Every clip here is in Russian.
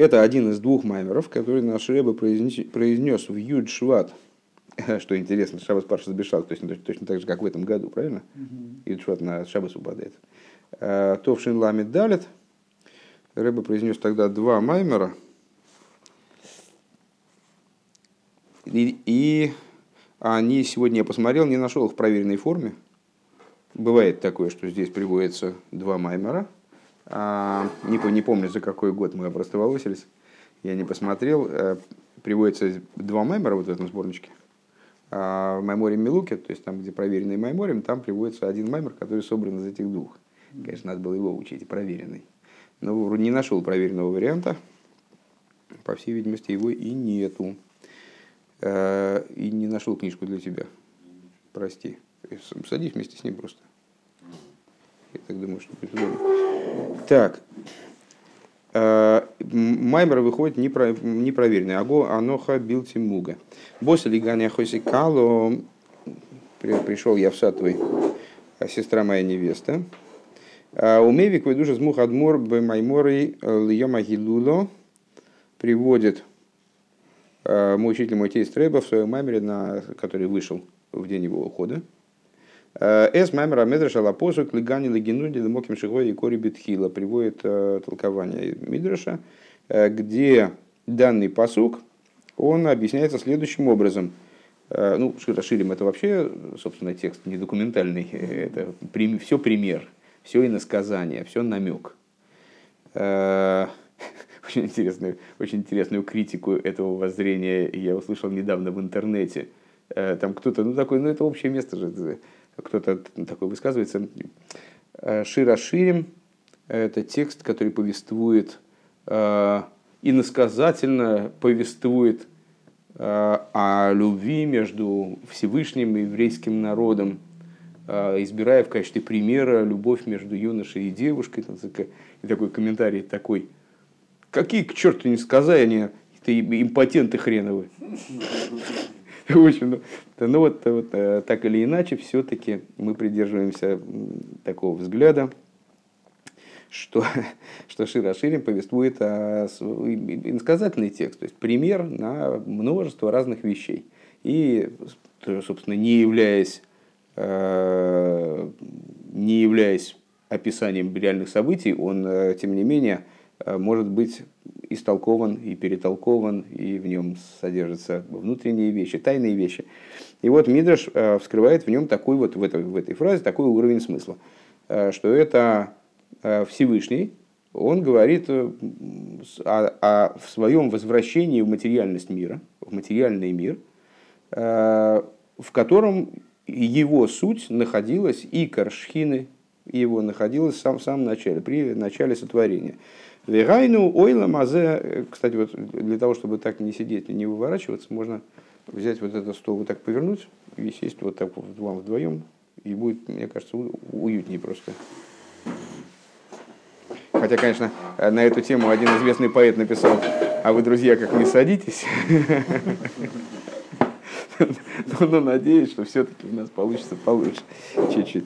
Это один из двух маймеров, который наш Рэба произнес, произнес в Юд Шват. Что интересно, Шабас Парша Бешал, точно, точно так же, как в этом году, правильно? Mm-hmm. Юд Шват на Шабас упадает. Э, Товшин Ламит Далит. Рэба произнес тогда два маймера. И, и они сегодня я посмотрел, не нашел их в проверенной форме. Бывает такое, что здесь приводится два маймера. А, не, не помню, за какой год мы просто волосились. Я не посмотрел. А, приводится два маймера вот в этом сборничке. А в Майморе то есть там, где проверенный Майморем, там приводится один маймер, который собран из этих двух. Конечно, надо было его учить, проверенный. Но не нашел проверенного варианта. По всей видимости, его и нету. А, и не нашел книжку для тебя. Прости. Садись вместе с ним просто. Я так думаю, что будет удобно. Так. Э, Маймер выходит непроверенный. Аго аноха бил тимуга. Босс лиганя хосикало. Пришел я в сад твой, а сестра моя невеста. А Умевик выдужа змух адмор б маймори льема гилуло. Приводит э, мой учитель, мой тесть Рэба в своем маймере, на, который вышел в день его ухода. Э, Эс маймера медраша лапосу клигани легенуди лемоким шигой и кори битхила приводит э, толкование Мидраша, э, где данный посук, он объясняется следующим образом. Ну, расширим это вообще, собственно, текст не документальный, это все пример, все иносказание, все намек. Очень интересную, очень интересную критику этого воззрения я услышал недавно в интернете. Там кто-то, ну такой, ну это общее место же, кто-то такой высказывается, э, Шира Ширим – это текст, который повествует, э, иносказательно повествует э, о любви между Всевышним и еврейским народом, избирая в качестве примера любовь между юношей и девушкой. И такой комментарий такой, какие к черту не сказания, ты импотенты хреновы. В общем, ну, ну вот, вот э, так или иначе, все-таки мы придерживаемся такого взгляда, что, что Шира Ширим повествует о иносказательный текст, то есть пример на множество разных вещей. И, собственно, не являясь, э, не являясь описанием реальных событий, он, э, тем не менее, может быть истолкован и перетолкован, и в нем содержатся внутренние вещи, тайные вещи. И вот Мидраш э, вскрывает в нем такой вот, в этой, в этой фразе такой уровень смысла, э, что это э, Всевышний, он говорит о, о в своем возвращении в материальность мира, в материальный мир, в котором его суть находилась и Каршхины, его находилась в самом, в самом начале, при начале сотворения. Вегайну ойла мазе, кстати, вот для того, чтобы так не сидеть и не выворачиваться, можно взять вот этот стол вот так повернуть и сесть вот так вот вам вдвоем, и будет, мне кажется, уютнее просто. Хотя, конечно, на эту тему один известный поэт написал, а вы, друзья, как не садитесь. Но надеюсь, что все-таки у нас получится получше чуть-чуть.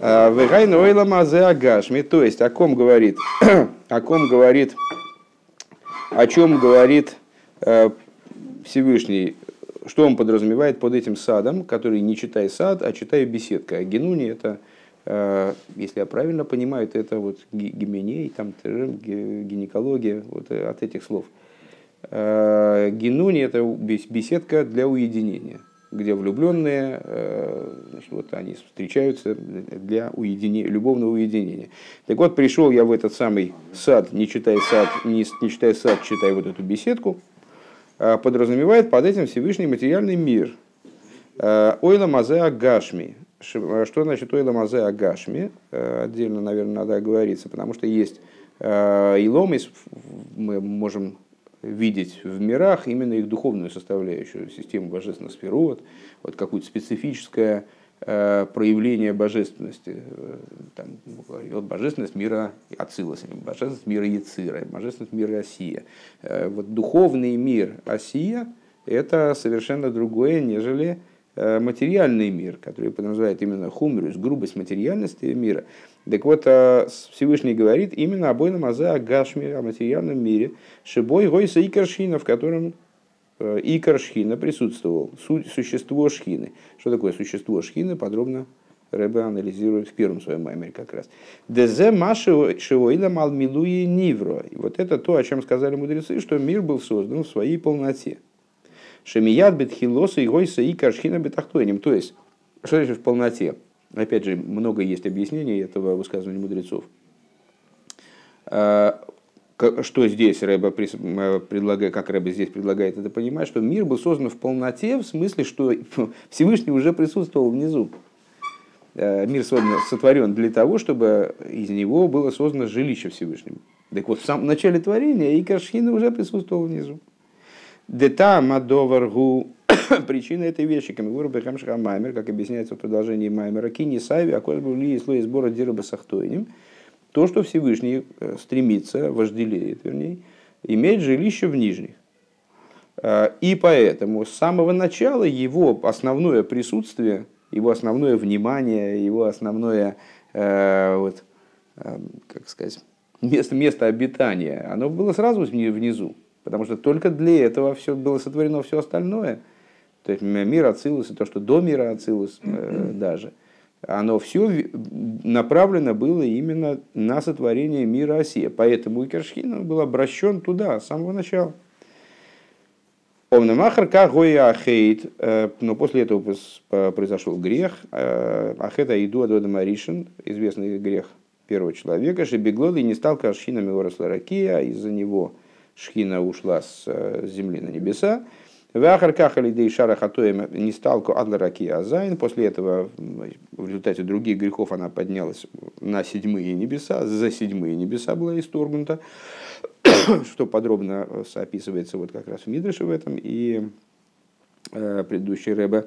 Вегайн ойла мазе агашми, то есть о ком говорит, о ком говорит, о чем говорит э, Всевышний, что он подразумевает под этим садом, который не читай сад, а читай беседка. А генуни это, э, если я правильно понимаю, это вот гименей, там гинекология, вот э, от этих слов. Генуни это беседка для уединения где влюбленные, э, значит, вот они встречаются для уединения, любовного уединения. Так вот, пришел я в этот самый сад, не читая сад, не, не читая сад, читая вот эту беседку, а подразумевает под этим Всевышний материальный мир. Э, Ойла Мазе Агашми. Что значит Ойла Мазе Агашми? Э, отдельно, наверное, надо оговориться, потому что есть Иломис, мы можем видеть в мирах именно их духовную составляющую, систему божественных сферот, вот какое-то специфическое э, проявление божественности. Э, там, вот божественность мира Ацилоса, божественность мира Яцира, божественность мира Осия. Э, вот духовный мир Осия – это совершенно другое, нежели материальный мир, который подразумевает именно хумрус, грубость материальности мира. Так вот, Всевышний говорит именно об Ойном Азе Агашме, о материальном мире, Шибой Гойса и Каршина, в котором Икар Шхина присутствовал, существо Шхины. Что такое существо Шхины, подробно Рэбе анализирует в первом своем маймере как раз. Дезе маши шиоида малмилуи нивро. Вот это то, о чем сказали мудрецы, что мир был создан в своей полноте. Шемият бетхилоса и гойса и каршхина бетахтойним. То есть, что значит в полноте? Опять же, много есть объяснений этого высказывания мудрецов. А, что здесь Рэба предлагает, как Рэба здесь предлагает это понимать, что мир был создан в полноте, в смысле, что Всевышний уже присутствовал внизу. Э, мир сотворен для того, чтобы из него было создано жилище Всевышнему. Так вот, в самом начале творения и Каршхина уже присутствовал внизу. Дета Мадоваргу причина этой вещи, Маймер, как объясняется в продолжении Маймера, Кини Сайви, а коль были и слой сбора Дирба Сахтойним, то, что Всевышний э, стремится, вожделеет, вернее, иметь жилище в нижних. Э, и поэтому с самого начала его основное присутствие – его основное внимание, его основное, э, вот, как сказать, место, место обитания, оно было сразу внизу, потому что только для этого все было сотворено все остальное. То есть мир Ацилус, и то, что до мира Ацилус э, даже, оно все направлено было именно на сотворение мира Осия. Поэтому Икершхин был обращен туда с самого начала. Омнамахар Кагоя Ахейт, э, но после этого произошел грех. Э, Ахета Иду Адода Маришин, известный грех первого человека, שבגללו נסתלקה השכינה מהארץ לרקיע, из-за него Шхина ушла с земли на небеса. ואחר כך על ידי שאר החטאים נסתלקה עד לרקיע הז'. После этого в результате других грехов она поднялась на седьмые небеса, за седьмые небеса была исторгнута. что подробно э, описывается вот как раз в Мидраше в этом, и э, предыдущий Ребе,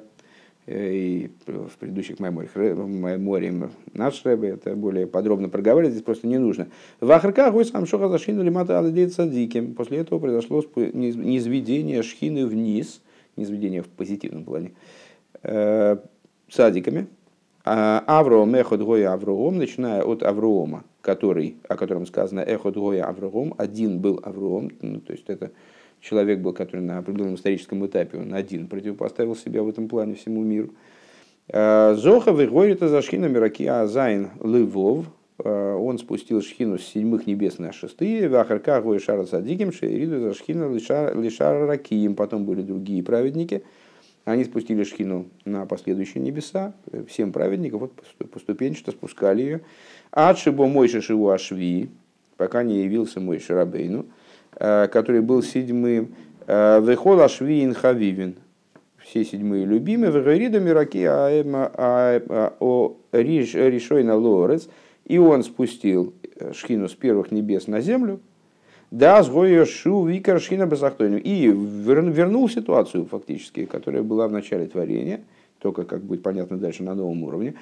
и в предыдущих Майморе наш Рэбе, это более подробно проговаривать, здесь просто не нужно. В Ахарка гой сам шоха зашхину лимата садиким. После этого произошло низведение шхины вниз, низведение в позитивном плане, садиками. А Авроом, Эхот Гоя Авроом, начиная от Авроома, который, о котором сказано Эхот Гоя Авроом, один был Авроом, ну, то есть это человек был, который на определенном историческом этапе, он один противопоставил себя в этом плане всему миру. А, זכה והוריד את השכינה מרקיע הז' לו', а, он спустил шхину с седьмых небес на шестые, ואחר כך היו שאר הצדיקים, שהורידו את השכינה לשאר הרקיעים, потом были другие праведники – они спустили шхину на последующие небеса, всем праведникам, вот поступенчато спускали ее. עד שבא משה שהוא השביעי, пока не явился мой Шарабейну, который был седьмым. Э, Вехол Ашви Инхавивин, все седьмые любимые, Вегарида Мираки Ришойна Лорец, и он спустил шхину с первых небес на землю, да, сгоя шу викар шхина басахтойну. И вернул ситуацию фактически, которая была в начале творения, только как будет понятно дальше на новом уровне.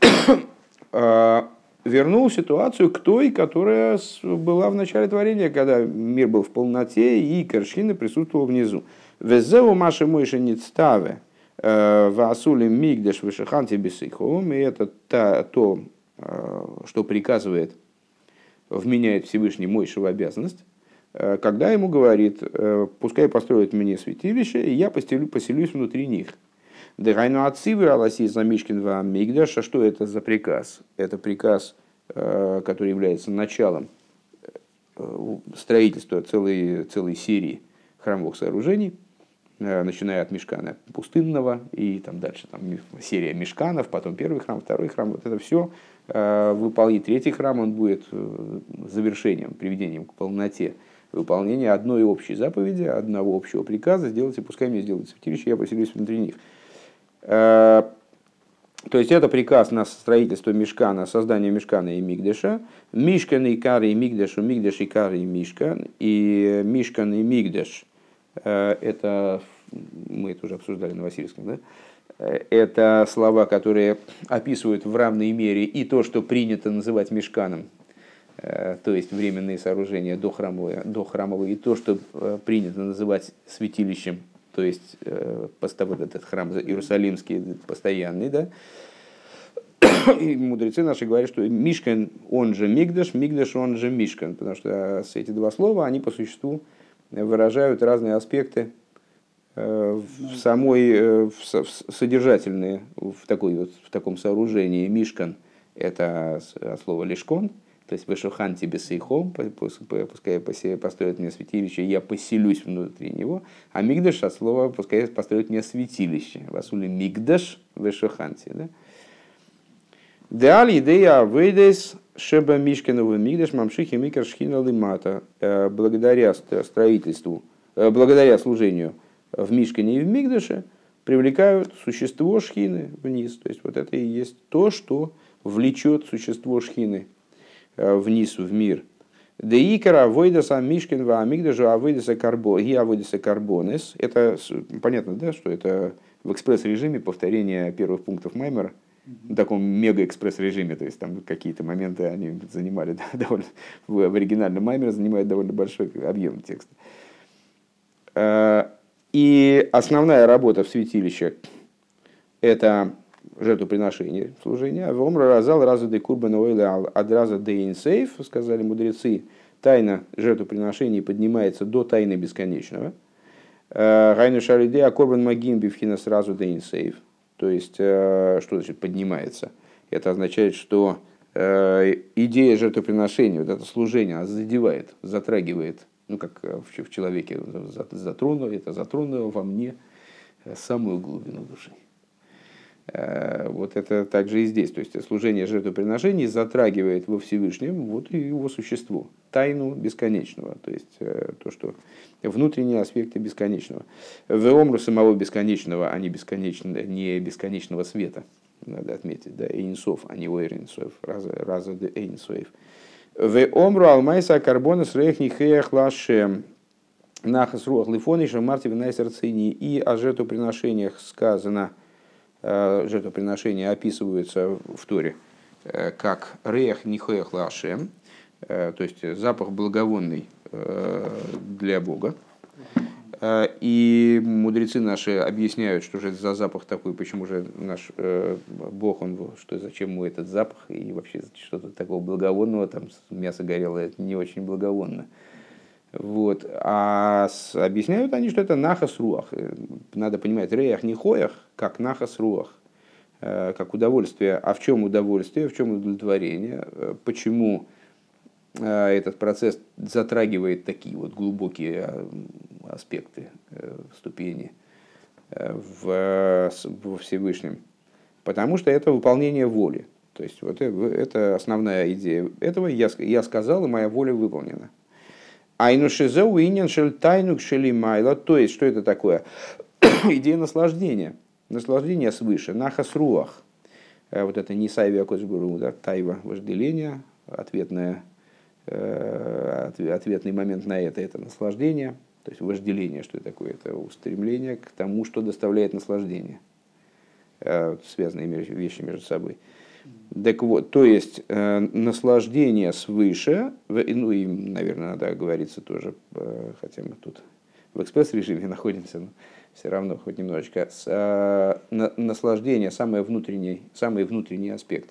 Вернул ситуацию к той, которая была в начале творения, когда мир был в полноте и Каршхина присутствовал внизу. Везеу маши мойши ництаве э, васули мигдеш вышиханти бисихом. И это то, э, что приказывает вменяет Всевышний Мойше в обязанность, э, когда ему говорит, пускай построят мне святилище, и я поселю, поселюсь внутри них. Дегайну отцивы Аласи Замишкин вам Мигдаша, что это за приказ? Это приказ, э, который является началом строительства целой, целой серии храмовых сооружений, начиная от мешкана пустынного и там дальше там серия мешканов, потом первый храм, второй храм, вот это все Э, выполнить третий храм, он будет э, завершением, приведением к полноте выполнения одной общей заповеди, одного общего приказа, сделайте, пускай мне сделают святилище, я поселюсь внутри них. Э, то есть это приказ на строительство мешкана, создание мешкана и мигдеша. Мишкан и кары и мигдешу, мигдеш и кары и мишкан. И мишкан и мигдеш, это мы это уже обсуждали на Васильевском, да? это слова, которые описывают в равной мере и то, что принято называть мешканом, э, то есть временные сооружения до храмовые, до храмовые, и то, что э, принято называть святилищем, то есть э, вот этот храм Иерусалимский постоянный, да, и мудрецы наши говорят, что Мишкан, он же Мигдаш, Мигдаш, он же Мишкан, потому что эти два слова, они по существу выражают разные аспекты в самой, в содержательные в, такой, вот, в таком сооружении. Мишкан – это слово лишкон, то есть «Вешухан тебе сейхом», пускай построят мне святилище, я поселюсь внутри него. А «мигдаш» от слова «пускай построят мне святилище». «Васули мигдаш вешуханти». Да? Деали идея выйдес шеба мишкинову мигдаш мамшихи шхина лимата. Э, благодаря строительству, э, благодаря служению в Мишкине и в Мигдаше привлекают существо шхины вниз. То есть вот это и есть то, что влечет существо шхины вниз в мир. Деикара авойдаса мишкин ва амигдажу авойдаса карбо, и авойдаса карбонес. Это понятно, да, что это в экспресс-режиме повторение первых пунктов Маймера, в таком мега-экспресс-режиме, то есть там какие-то моменты они занимали да, довольно, в оригинальном Маймере занимают довольно большой объем текста. Э, и основная работа в святилище – это жертвоприношение, служения. Вомра разал раза де курбана ойла ад раза де инсейф, сказали мудрецы, тайна жертвоприношений поднимается до тайны бесконечного. Э, Гайну шариде а корбан магим бифхина сразу де инсейф. То есть, э, что значит поднимается? Это означает, что э, идея жертвоприношения, вот это служение, она задевает, затрагивает, ну как в человеке затронуло, это затронуло во мне самую глубину души. Э, вот это также и здесь. То есть служение жертвоприношений затрагивает во Всевышнем вот и его существо, тайну бесконечного, то есть э, то, что внутренние аспекты бесконечного. В омру самого бесконечного, а не, бесконечного, не бесконечного света, надо отметить, да, Эйнсов, а не Ойринсов, раза, раза де Эйнсоев. В омру алмайса карбона срехни хеях лашем нахас руах лифониш марти винайсер и о жертвоприношениях сказано – жертвоприношения описываются в Торе э, как рех нихоях лашем, э, то есть запах благовонный для Бога. И мудрецы наши объясняют, что же это за запах такой, почему же наш Бог, он, что, зачем ему этот запах, и вообще что-то такого благовонного, там мясо горелое, это не очень благовонно. Вот. А с, объясняют они, что это нахас руах. Надо понимать, реях не хоях, как нахас руах, э, как удовольствие. А в чем удовольствие, в чем удовлетворение? Э, почему э, этот процесс затрагивает такие вот глубокие аспекты, ступени в, во Всевышнем? Потому что это выполнение воли. То есть вот это основная идея этого. Я, я сказал, и моя воля выполнена. Айнушизеу инин шель тайнук майла. То есть, что это такое? Идея наслаждения. Наслаждение свыше. Нахас руах. Э, вот это не сайвия косгуру, да, тайва, вожделение, ответное, э, ответный момент на это, это наслаждение. То есть вожделение, что это такое? Это устремление к тому, что доставляет наслаждение. Э, связанные вещи между собой. Так вот, то есть э, наслаждение свыше, ну и, наверное, надо говориться тоже, э, хотя мы тут в экспресс-режиме находимся, но все равно хоть немножечко, с, э, на, наслаждение, самый внутренний, самый внутренний аспект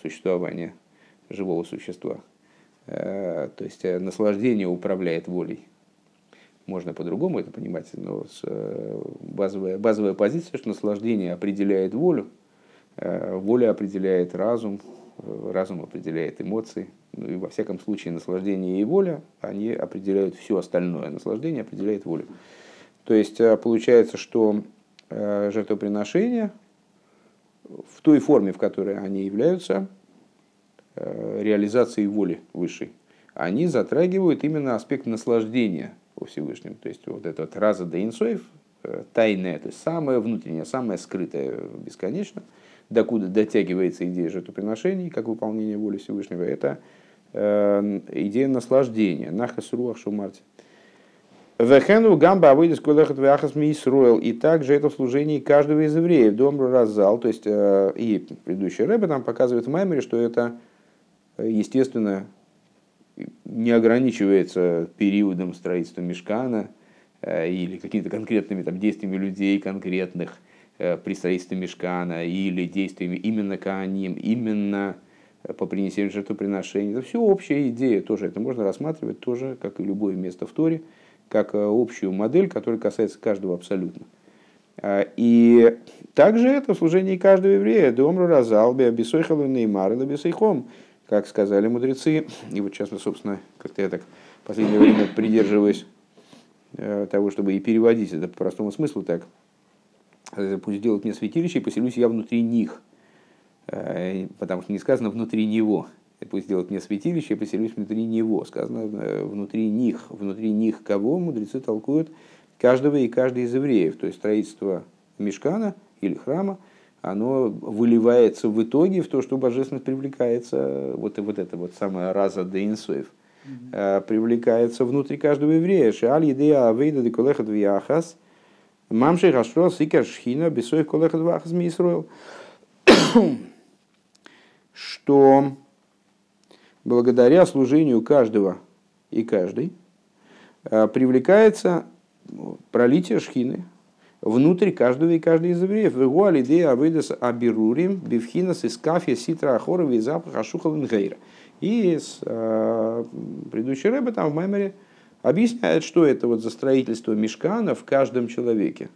существования живого существа. Э, то есть э, наслаждение управляет волей. Можно по-другому это понимать, но с, э, базовая, базовая позиция, что наслаждение определяет волю – воля определяет разум, э, разум определяет эмоции. Ну и во всяком случае наслаждение и воля, они определяют все остальное. Наслаждение определяет волю. То есть э, получается, что жертвоприношения в той форме, в которой они являются реализацией воли высшей, они затрагивают именно аспект наслаждения во Всевышнем. То есть вот этот раза да инсоев, тайное, то есть самое внутреннее, самое скрытое бесконечно – докуда дотягивается идея жертвоприношений, как выполнение воли Всевышнего, это э, идея наслаждения, нахас руах шумарти. Вехену гамба авойдис колехат вяхас мисруэл. И также это в служении каждого из евреев. Дом раззал. То есть, э, и предыдущий рэбе там показывает в Маймере, что это, э, естественно, не ограничивается периодом строительства мешкана, или какими-то конкретными там, действиями людей конкретных при строительстве мешкана, или действиями именно Кааним, именно по принесению жертвоприношений. Это все общая идея тоже. Это можно рассматривать тоже, как и любое место в Торе, как общую модель, которая касается каждого абсолютно. И также это в служении каждого еврея. Домру разалби, абисойхалу неймар, абисойхом как сказали мудрецы, и вот сейчас, собственно, как-то я так в последнее время придерживаюсь э, того, чтобы и переводить это по простому смыслу так. Э, пусть делают мне святилище, и поселюсь я внутри них. Э, потому что не сказано внутри него. Пусть делают мне святилище, и поселюсь внутри него. Сказано внутри них. Внутри них кого мудрецы толкуют каждого и каждый из евреев. То есть строительство мешкана или храма – оно выливается в итоге в то, что божественность привлекается, вот, вот это вот самое раза де инсоев, mm-hmm. привлекается внутри каждого еврея. Шиаль едея авейда де колехат вяхас, мамшей хашро сикер шхина бесоев колехат вяхас мисруэл. Что благодаря служению каждого и каждой а, привлекается пролитие шхины, внутрь каждого и каждой из евреев. Вегу алидея авейдас абирурим бифхинас из кафе ситра ахорова и запах ашухал ингейра. И с, э, предыдущий рэбе там в Маймере объясняет, что это вот за строительство мешкана в каждом человеке,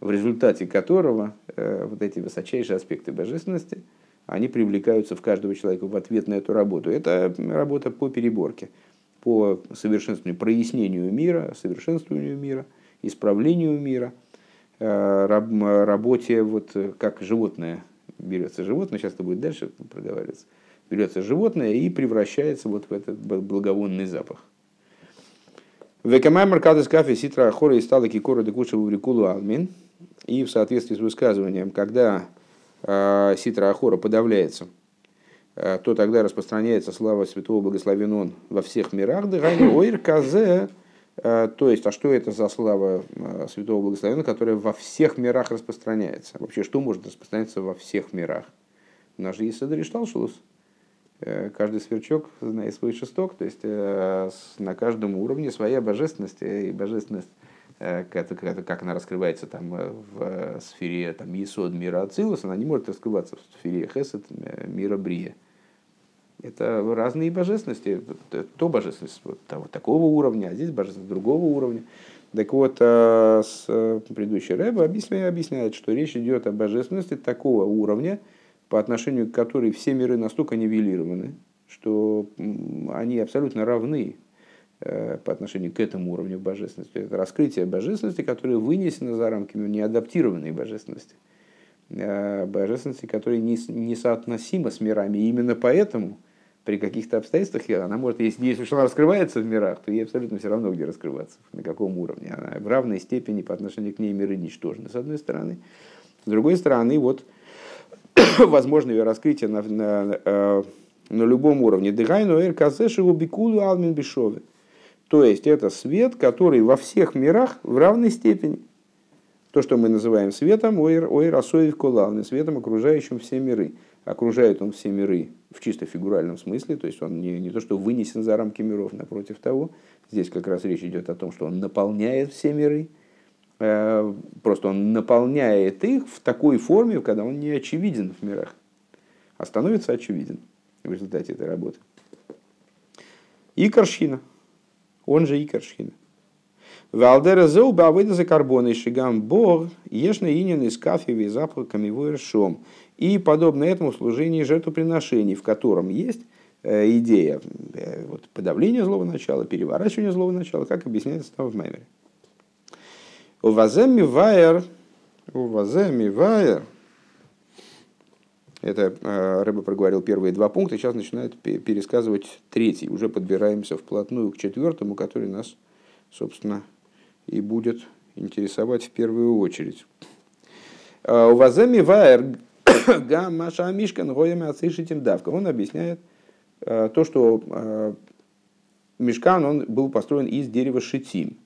в результате которого э, вот эти высочайшие аспекты божественности, они привлекаются в каждого человека в ответ на эту работу. Это работа по переборке, по совершенствованию, прояснению мира, совершенствованию мира, исправлению мира – Э, работе, вот как животное берется животное, сейчас это будет дальше проговариваться, берется животное и превращается вот в этот благовонный запах. Векамай маркадес кафе ситра ахора и стала кикора декуша вурикулу алмин. И в соответствии с высказыванием, когда э, ситра ахора подавляется, э, то тогда распространяется слава святого благословен он во всех мирах. Ойр казе Э, то есть, а что это за слава Святого Благословенного, которая во всех мирах распространяется? Вообще, что может распространяться во всех мирах? У нас же есть Садаришталшус. Э, каждый сверчок знает свой шесток, то есть на каждом уровне своя божественность и божественность как, она раскрывается там в сфере там, Есод мира Ацилус, она не может раскрываться в сфере Хесед мира Брия. Это разные божественности. То божественность вот того, такого уровня, а здесь божественность другого уровня. Так вот, э, с э, предыдущей Рэба объясняет, объясняет, что речь идет о божественности такого уровня, по отношению к которой все миры настолько нивелированы, что они абсолютно равны э, по отношению к этому уровню божественности. Это раскрытие божественности, которое вынесено за рамки неадаптированной божественности. Божественности, которая несоотносима с мирами. И именно поэтому при каких-то обстоятельствах она может, если, если она раскрывается в мирах, то ей абсолютно все равно, где раскрываться, на каком уровне. Она в равной степени по отношению к ней миры ничтожны, с одной стороны. С другой стороны, вот возможно ее раскрытие на, на, э, на любом уровне. Дыхайну эр казешеву бикулу алмин бешове. То есть это свет, который во всех мирах в равной степени. То, что мы называем светом, ойр, ойр асоев колалны, светом, окружающим все миры. Окружает он все миры в чисто фигуральном смысле, то есть он не, не то, что вынесен за рамки миров, напротив того. Здесь как раз речь идет о том, что он наполняет все миры, просто он наполняет их в такой форме, когда он не очевиден в мирах, а становится очевиден в результате этой работы. Икаршхина, он же Икаршхина. Валдера зоу бавыда за карбоны шигам бог ешна инин из кафе запахами выршом. И подобно этому служение жертвоприношений, в котором есть э, идея э, вот, подавления злого начала, переворачивания злого начала, как объясняется там в Маймере. У ваземи вайер, у ваземи вайер, это э, Рэба проговорил первые два пункта, сейчас начинает пересказывать третий. Уже подбираемся вплотную к четвертому, который нас, собственно, и будет интересовать в первую очередь. У ваземи вайер Гам Маша Мишкан Гоями Ацишитим Давка. Он объясняет э, то, что э, Мишкан он был построен из дерева шитим.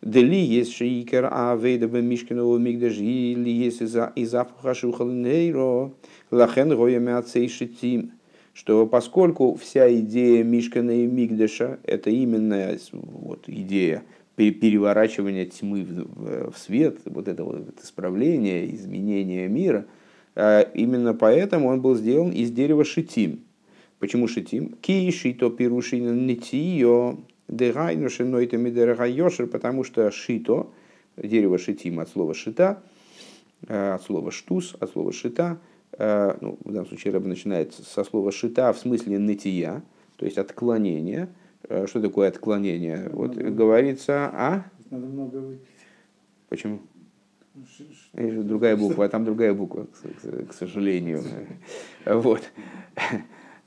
Дели есть шейкер, а вейдаба Мишкинового мигдаш, или есть из запаха шухалнейро, лахен гоями ацейшитим. Что поскольку вся идея Мишкана и Мигдаша, это именно вот, идея переворачивания тьмы в свет, вот это вот исправление, изменение мира. Именно поэтому он был сделан из дерева шитим. Почему шитим? Ки шито пирушин нитио дегайну шинойта мидерага йошер, потому что шито, дерево шитим от слова шита, от слова штус, от слова шита, ну, в данном случае рыба начинает со слова шита в смысле нытия, то есть отклонение. Что такое отклонение? Вот говорится, а? Надо много выпить. Почему? Другая буква, а там другая буква, к сожалению. Вот.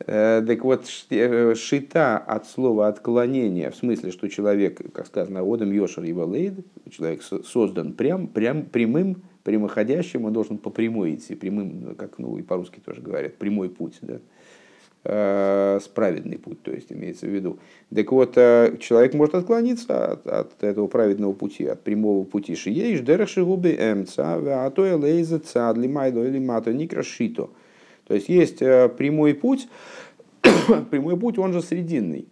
Так вот, шита от слова отклонение, в смысле, что человек, как сказано, одам йошер и валейд, человек создан прям, прям, прямым, прямоходящим, он должен по прямой идти, прямым, как ну, и по-русски тоже говорят, прямой путь, да, праведный путь, то есть имеется в виду. Так вот, человек может отклониться от, от этого праведного пути, от прямого пути. Шиеиш дераши губи эмца, а то лейза цад, лимайдо или мато никрашито. То есть есть прямой путь, прямой путь, он же срединный.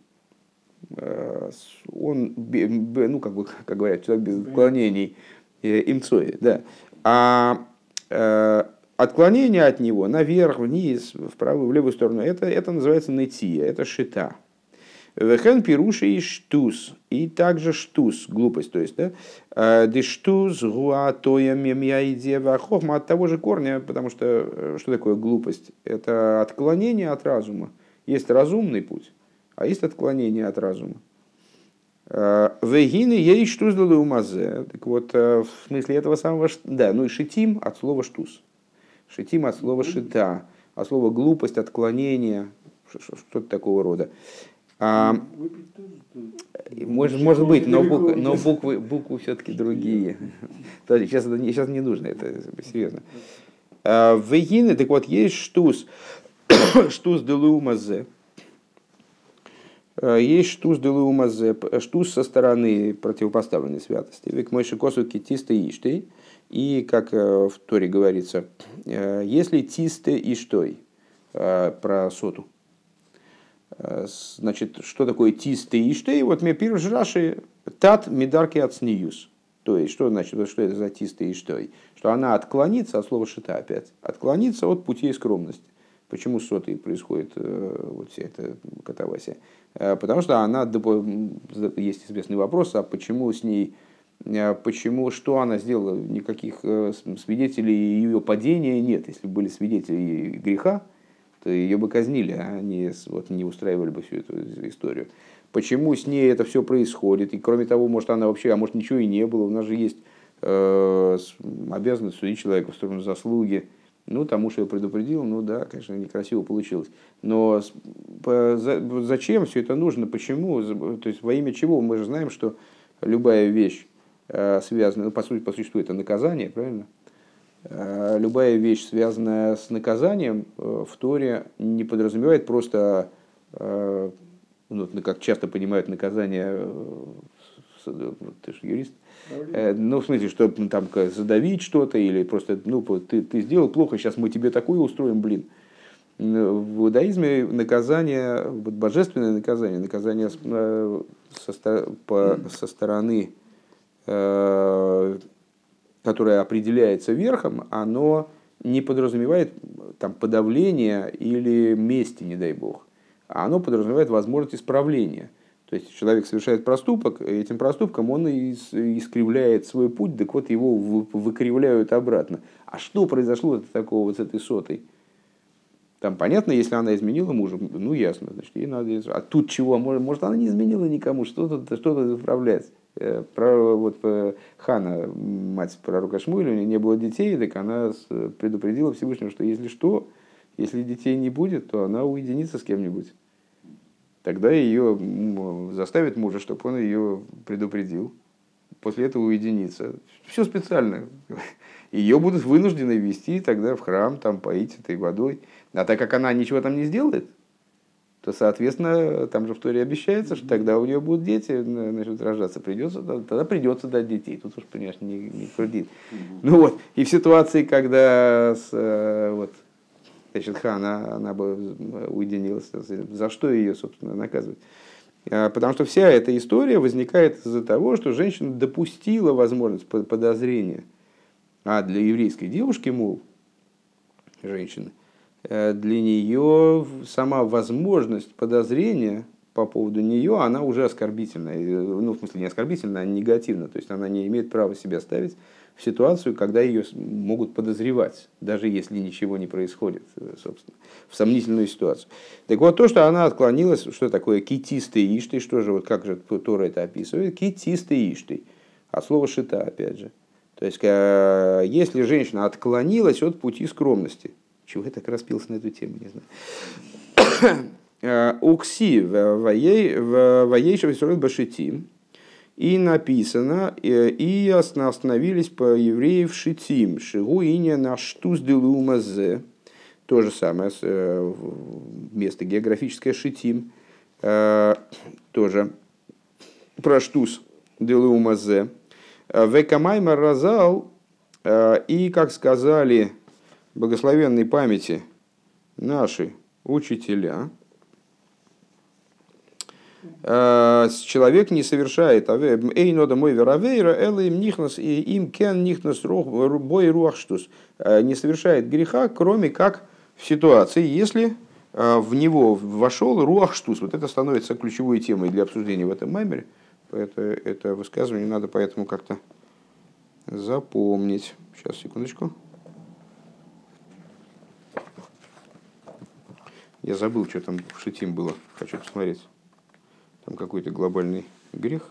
Он, ну, как бы, как говорят, человек без отклонений, имцой, да. А отклонение от него наверх, вниз, в правую, в левую сторону, это, это называется нытия, это шита. Вехен пируши и штус. И также штус, глупость, то есть, да? «Э, Дештус, гуа, тоя, мемья, идея, хохма от того же корня, потому что э, что такое глупость? Это отклонение от разума. Есть разумный путь, а есть отклонение от разума. «Э, Вегины ей штус умазе. Так вот, в смысле этого самого, да, ну и шитим от слова штус. Шитим от слова шита, от слова глупость, отклонение, что-то такого рода. Может, может быть, но, буквы, но буквы, буквы все-таки другие. Сейчас, сейчас не нужно, это серьезно. А, Вегины, так вот, есть штус, штус делумазе. А, есть штус делумазе, штус со стороны противопоставленной святости. Век мой шикосу китисты иштей. И, как э, в Торе говорится, э, если тисты и штой, э, про соту, значит, что такое тисты и штой? Вот мне пишет Раши, тат медарки от сниюс. То есть, что значит, что это за тисты и штой? Что она отклонится от слова шита опять, отклонится от путей скромности. Почему сотой происходит вот вся эта катавасия? Потому что она, есть известный вопрос, а почему с ней Э, почему, что она сделала, никаких э, свидетелей ее падения нет. Если бы были свидетели греха, ее бы казнили, а они вот, не устраивали бы всю эту историю. Почему с ней это все происходит? И кроме того, может она вообще, а может ничего и не было. У нас же есть э, обязанность судить человека в сторону заслуги. Ну, тому, что я предупредил, ну да, конечно, некрасиво получилось. Но зачем все это нужно? Почему? То есть во имя чего? Мы же знаем, что любая вещь, Э, связанная, ну, по сути, по существу это наказание, правильно? Э, любая вещь, связанная с наказанием э, в Торе, не подразумевает просто, ну, как часто понимают наказание, ты же юрист, ну, в смысле, что там задавить что-то или просто, ну, ты, ты сделал плохо, сейчас мы тебе такое устроим, блин. В иудаизме наказание, божественное наказание, наказание со, по, со стороны Э, которое определяется верхом, оно не подразумевает там, подавление или мести, не дай бог. А оно подразумевает возможность исправления. То есть человек совершает проступок, этим проступком он искривляет свой путь, так вот его выкривляют обратно. А что произошло от такого вот с этой сотой? Там понятно, если она изменила мужа, ну ясно, значит, ей надо... А тут чего? Может, она не изменила никому, что тут, что тут исправлять? Э, вот, э, Хана, мать пророка Шмуэля, у нее не было детей, так она предупредила Всевышнего, что если что, если детей не будет, то она уединится с кем-нибудь. Тогда ее заставит мужа, чтобы он ее предупредил. После этого уединиться. Все специально. Ее будут вынуждены вести тогда в храм, там поить этой водой. А так как она ничего там не сделает, то, соответственно, там же в Торе обещается, что тогда у нее будут дети начнут рождаться, придется, тогда придется дать детей. Тут уж, понимаешь, не, не крутит. Ну вот, и в ситуации, когда с, э, вот, значит, Хана, она бы уединилась, за что ее, собственно, наказывать? Потому что вся эта история возникает из-за того, что женщина допустила возможность подозрения. А для еврейской девушки, мол, женщины, для нее сама возможность подозрения по поводу нее, она уже оскорбительная. Ну, в смысле, не оскорбительная, а негативна. То есть она не имеет права себя ставить в ситуацию, когда ее могут подозревать, даже если ничего не происходит, собственно, в сомнительную ситуацию. Так вот, то, что она отклонилась, что такое китистый иштый, что же, вот как же Тора это описывает? Китистый иштый, от слова шита, опять же. То есть, э, если женщина отклонилась от пути скромности, чего я так распился на эту тему, не знаю. Э, Укси воейшев башитим. И написано, э, и остановились по евреев шитим, шигу иня на штуз делумазе. То же самое, э, место географическое шитим, тоже про штуз делумазе. Векамайма разал, и, как сказали благословенной памяти наши учителя, Э, человек не совершает эйнода мой веравейра элла им нихнас и им кен нихнас бой руахштус э, не совершает греха кроме как в ситуации если э, в него вошел руахштус вот это становится ключевой темой для обсуждения в этом маймере. Это, это высказывание надо поэтому как-то запомнить. Сейчас секундочку я забыл что там в шитим было хочу посмотреть там какой-то глобальный грех,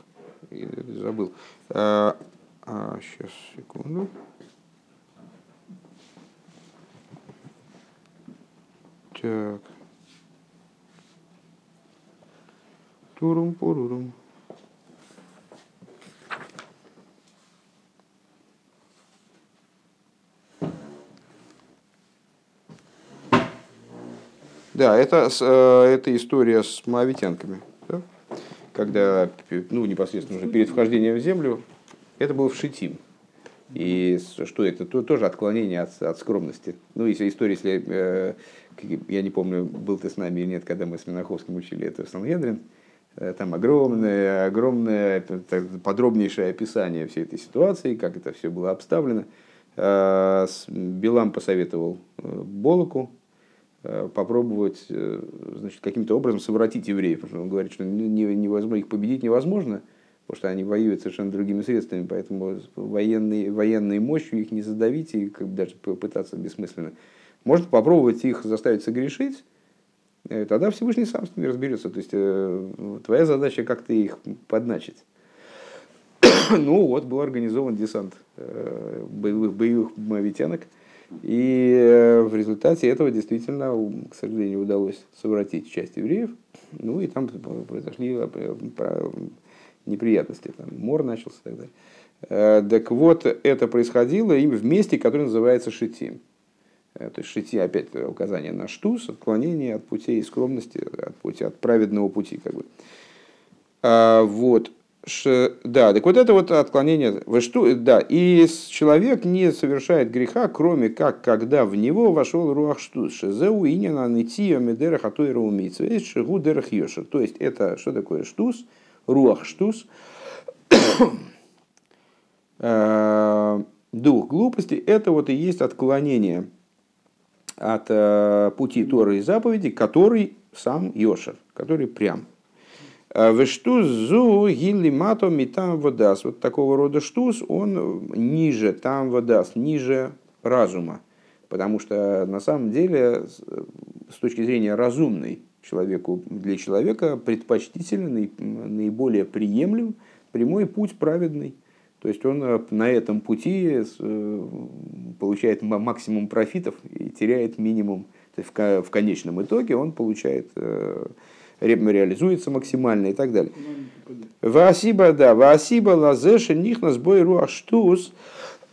и забыл. А, а, сейчас, секунду. Так. Турум-пурурум. Да, это, э, это история с моавитянками когда ну, непосредственно уже перед вхождением в землю, это был в Шитим. И что это? То, тоже отклонение от, от скромности. Ну, если история, если, э, я не помню, был ты с нами или нет, когда мы с Минаховским учили это в Сангедрин, э, там огромное, огромное, подробнейшее описание всей этой ситуации, как это все было обставлено. Э, Билам посоветовал э, Болоку, попробовать э, значит, каким-то образом совратить евреев. Потому что он говорит, что невозможно, их победить невозможно, потому что они воюют совершенно другими средствами, поэтому военной, военной мощью их не задавить и как бы даже попытаться бессмысленно. Можно попробовать их заставить согрешить, э, тогда Всевышний сам с ними разберется. То есть твоя задача как-то их подначить. ну вот, был организован десант боевых, боевых мавитянок – и э, в результате этого действительно, к сожалению, удалось совратить часть евреев. Ну и там произошли э, неприятности. Там мор начался и так далее. Э, так вот, это происходило им в месте, которое называется Шитим. То есть Шити опять указание на штус, отклонение от путей скромности, от пути, от праведного пути. Как бы. А, вот. Ш, да, так вот это вот отклонение, вы что, да, и человек не совершает греха, кроме как, когда в него вошел руах штус, шезеу инина нытия медерах атуира умийца, есть шигу дерах йошер. То есть это что такое штус, руах штус, э, дух глупости, это вот и есть отклонение от э, пути Торы и заповеди, который сам Йошер, который прям. А Вештуз зу гилли мато там водас. Вот такого рода штуз, он ниже там водас, ниже разума. Потому что на самом деле, с точки зрения разумной, человеку, для человека предпочтительный, наиболее приемлем прямой путь праведный. То есть он э, на этом пути э, получает максимум профитов и теряет минимум. То есть в конечном итоге он получает э, реализуется максимально и так далее. Васиба, да, Васиба лазеша нихна сбой руаштус.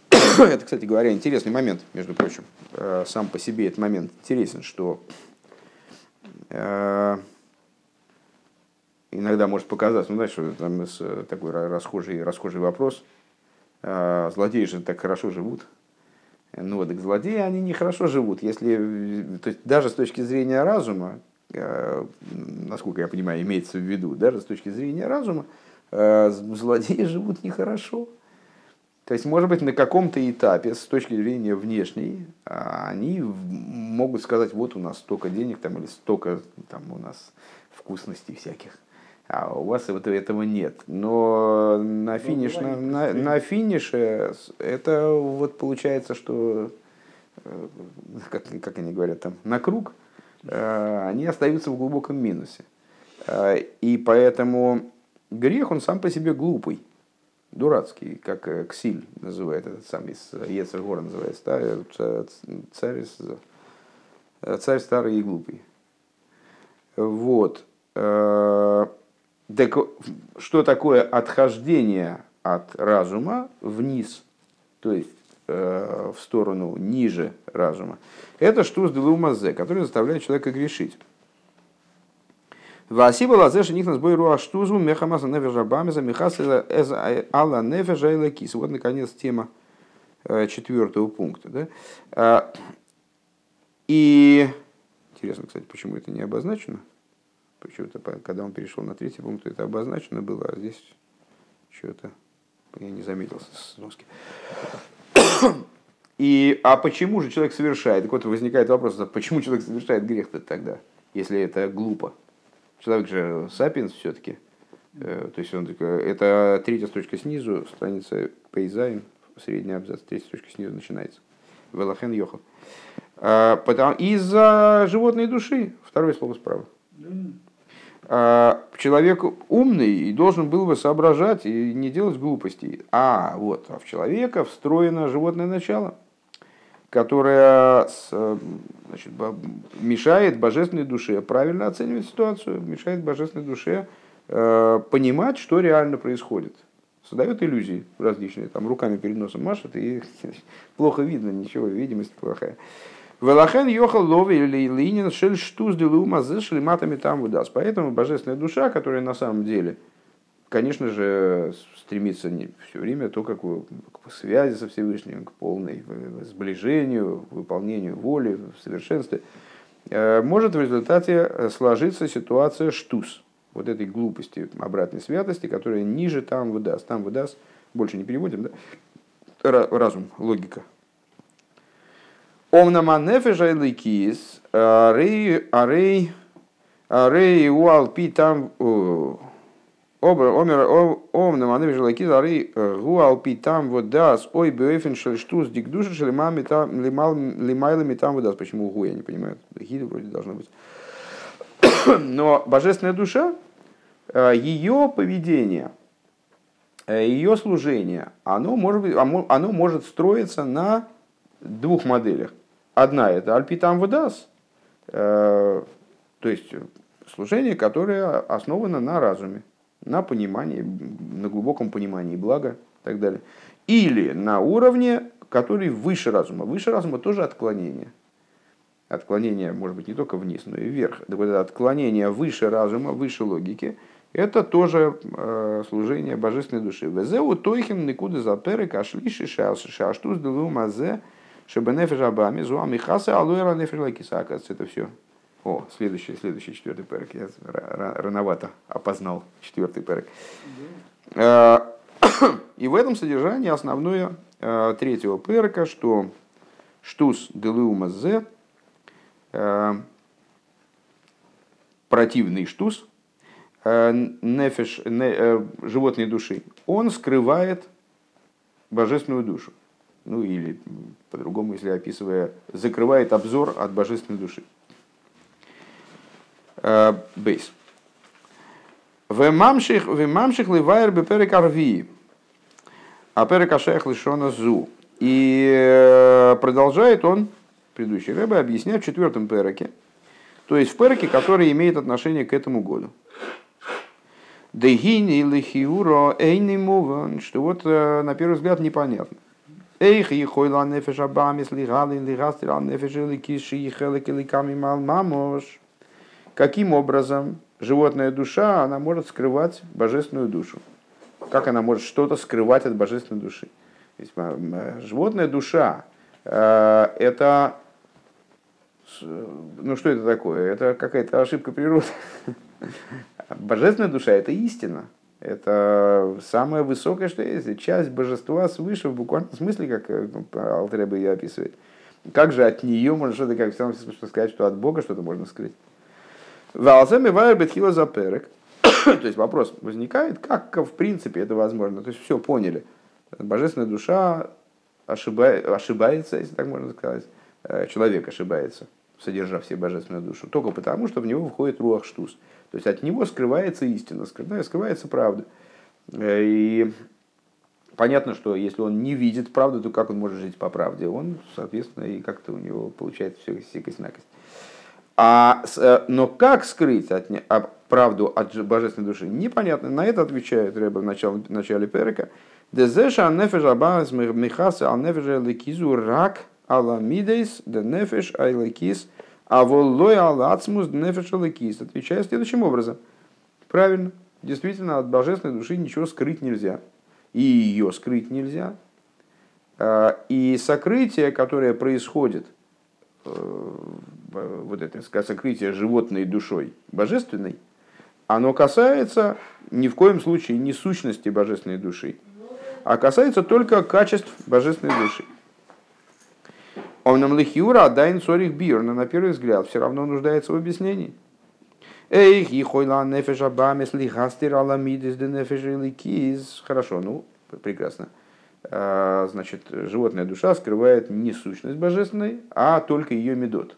Это, кстати говоря, интересный момент, между прочим. Э, сам по себе этот момент интересен, что э, иногда может показаться, ну, знаешь, там такой расхожий, расхожий вопрос. Э, злодеи же так хорошо живут. Ну, вот, так злодеи, они нехорошо живут. Если, то есть, даже с точки зрения разума, насколько я понимаю, имеется в виду, даже с точки зрения разума, злодеи живут нехорошо. То есть, может быть, на каком-то этапе, с точки зрения внешней, они могут сказать, вот у нас столько денег там, или столько там, у нас вкусностей всяких а у вас вот этого нет. Но на, ну, финиш, на, на, на финише это вот получается, что, э, как, как они говорят там, на круг, э, они остаются в глубоком минусе. Э, и поэтому грех, он сам по себе глупый, дурацкий, как Ксиль называет, этот самый из Ецергора называется, царь, царь старый и глупый. Вот. Так что такое отхождение от разума вниз, то есть э, в сторону ниже разума? Это с делумазе, который заставляет человека грешить. והסיבה לזה שנכנס בו רוח שטות זהו מחמת הנפש הבהמית המכסה על הנפש האלקית. Вот наконец тема э, четвертого пункта. Да? А, и интересно, кстати, почему это не обозначено? Почему-то, когда он перешел на третий пункт, это обозначено было, а здесь что-то я не заметил сноски. И, а почему же человек совершает? Так вот возникает вопрос, а почему человек совершает грех-то тогда, если это глупо? Человек же сапиенс все-таки. Э, то есть он, это третья строчка снизу, страница פ״ז, средний абзац, третья строчка снизу начинается. ולכן יוכל. А, из-за животной души, второе слово справа. А, человек умный и должен был бы соображать и не делать глупостей. А вот в человека встроено животное начало, которое значит, мешает божественной душе правильно оценивать ситуацию, мешает божественной душе э, понимать, что реально происходит. Создает иллюзии различные, там руками перед носом машет, и плохо видно, ничего, видимость плохая. Велахен йохал лови или линин шель штуз делума з шлематами там выдаст. Поэтому божественная душа, которая на самом деле, конечно же, стремится не все время только к связи со Всевышним, к полной сближению, выполнению воли, в совершенстве, э, может в результате сложиться ситуация штуз, вот этой глупости, обратной святости, которая ниже там выдаст. Там выдаст, больше не переводим, да? разум, логика, Омнама нефеша ликис, арей, арей, уалпи там, омнама нефеша ликис, арей уалпи там вот дас, ой бефен шельштус дик душа шелемами там, лимайлами там вот Почему гу, я не понимаю. Хида вроде должно быть. Но божественная душа, ее поведение, ее служение, оно может, быть, оно может строиться на двух моделях. Одна это альпитам выдас, э, то есть служение, которое основано на разуме, на понимании, на глубоком понимании блага и так далее. Или на уровне, который выше разума. Выше разума тоже отклонение. Отклонение может быть не только вниз, но и вверх. Так вот, отклонение выше разума, выше логики, это тоже э, служение божественной души. Везеу тойхим никуда заперы кашлиши шаштуз делу мазе чтобы нефеш абами, зуа михаса, алуэра нефеш лакиса. Оказывается, это все. О, следующий, следующий четвертый перек. Я рановато опознал четвертый перек. А, и в этом содержании основное а, третьего перка, что штус делума зе, а, противный штус, нефеш, не, э, животной души, он скрывает божественную душу ну или по-другому, если описывая, закрывает обзор от божественной души. Э, бейс. Вемамших ливайр беперек арви, а перек ашех лишона зу. И э, продолжает он, предыдущий рэбе, объяснять в четвертом переке, то есть в переке, который имеет отношение к этому году. Дегини эйни что вот э, на первый взгляд непонятно. Эйх и хойла нефеш абамис лигали лигастер ал нефеш или киши и хелек или камимал мамош. Каким образом животная душа, она может скрывать божественную душу? Как она может что-то скрывать от божественной души? Животная душа – это ну что это такое? Это какая-то ошибка природы. Божественная душа – это истина. Это самое высокое, что есть. Часть божества свыше, в буквальном смысле, как э, Алтереба ее описывает. Как же от нее можно что-то, как все сказать, что от Бога что-то можно скрыть? Валзами вайр бетхила заперек. То есть вопрос возникает, как в принципе это возможно. То есть все поняли. Божественная душа ошибает, ошибается, если так можно сказать. Э, человек ошибается, содержа все божественную душу. Только потому, что в него входит руах штус. То есть от него скрывается истина, скрывается правда. Э, и понятно, что если он не видит правду, то как он может жить по правде? Он, соответственно, и как-то у него получается все сикость-накость. А, э, но как скрыть от, а, правду от божественной души, непонятно. На это отвечает Рэба в начале, в начале Перека. Дезеша рак аламидейс де нефеш айлекис а воллой алацмус нефеш лекис. Отвечает следующим образом. Правильно. Действительно, от божественной души ничего скрыть нельзя. И ее скрыть нельзя. А, и сокрытие, которое происходит э, вот это сокрытие животной душой божественной, оно касается ни в коем случае не сущности божественной души, а касается только качеств божественной души. Он нам лихиура дайн сорих бир, но на первый взгляд все равно нуждается в объяснении. Эй, и хойла нефеша бамес лихастир аламидис де нефеш Хорошо, ну, прекрасно. А, значит, животная душа скрывает не сущность божественной, а только ее медот.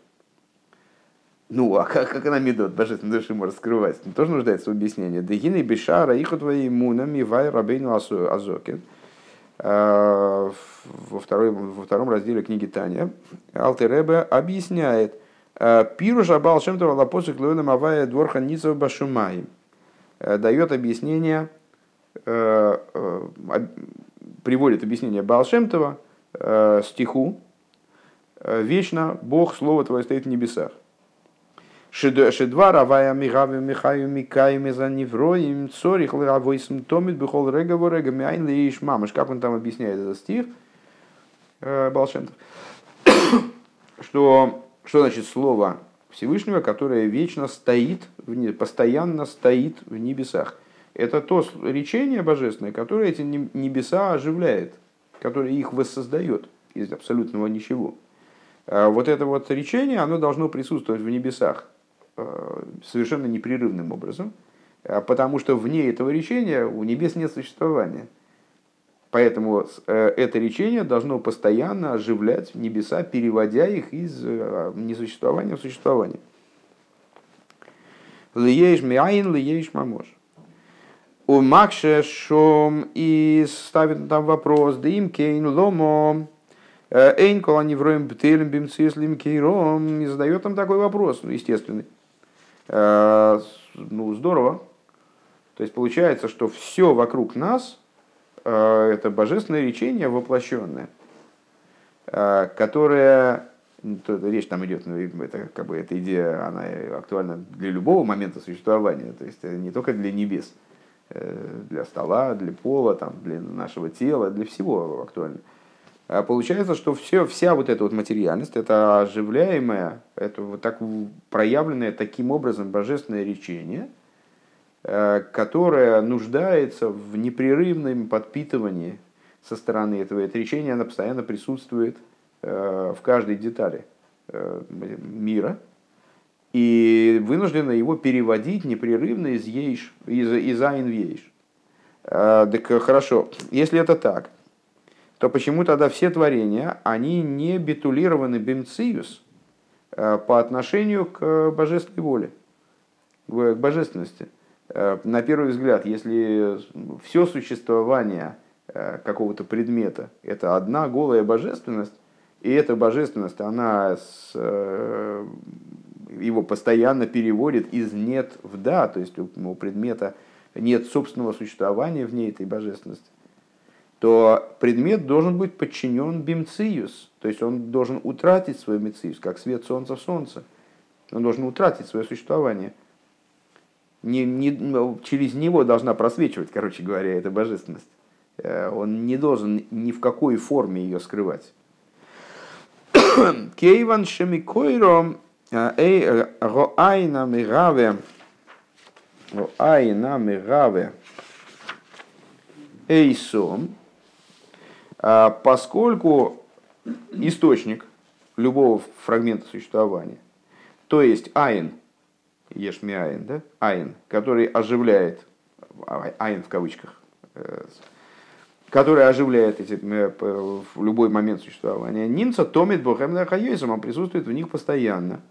Ну, а как, как она медот божественной души может скрывать? Тоже нуждается в объяснении. Дегины бешара их твои мунами вай рабейну азокин. А, во, второй, во втором разделе книги Таня Алтеребе объясняет а, Пиру жабал шемтова лапосик луэна мавая дворха ницев башумай. А, Дает объяснение, приводит объяснение Балшемтова стиху «Вечно Бог, Слово Твое стоит в небесах». Шедва равая мигавим михаю микаем за невроим цорих лавойсм томит бихол рега ворега мяйн лиш мамаш. Как он там объясняет этот стих? Балшентов. Что, что значит слово Всевышнего, которое вечно стоит, постоянно стоит в небесах. Это то речение божественное, которое эти небеса оживляет, которое их воссоздает из абсолютного ничего. Вот это вот речение, оно должно присутствовать в небесах Э, совершенно непрерывным образом, а потому что вне этого речения у небес нет существования. Поэтому э, это речение должно постоянно оживлять небеса, переводя их из э, несуществования в существование. Лиеш миаин, лиеш мамош. У Макше шом и ставит там вопрос, да им кейн ломо, эйн коланевроем бтелем бимцислим кейром, и задает там такой вопрос, ну, естественный. Э, ну, здорово. То есть получается, что все вокруг нас э, это божественное речение воплощенное, э, которое речь там идет, ну, это как бы эта идея, она актуальна для любого момента существования, то есть не только для небес, для стола, для пола, там, для нашего тела, для всего актуально. А получается, что все, вся вот эта вот материальность, это оживляемое, это вот так проявленное таким образом божественное речение, э, которое нуждается в непрерывном подпитывании со стороны этого. Это речение, оно постоянно присутствует э, в каждой детали э, мира, и вынуждена его переводить непрерывно из ейш, из, из айн в ейш. Так хорошо, если это так, то почему тогда все творения, они не битулированы бимциус э, по отношению к божественной воле, к божественности? Э, на первый взгляд, если все существование э, какого-то предмета – это одна голая божественность, и эта божественность, она с, его постоянно переводит из «нет» в «да», то есть у предмета нет собственного существования в ней этой божественности, то предмет должен быть подчинен бимциус, то есть он должен утратить свой мициус, как свет солнца в солнце. Он должен утратить свое существование. Не, не, ну, через него должна просвечивать, короче говоря, эта божественность. Э, он не должен ни в какой форме ее скрывать. Кейван шемикойром Эй, роайна мигаве, роайна мигаве, эйсом, поскольку источник любого фрагмента существования, то есть айн, ешми айн, да, айн, который оживляет, айн в кавычках, э, который оживляет эти, э, в любой момент существования. Нимца томит бохем он присутствует в них постоянно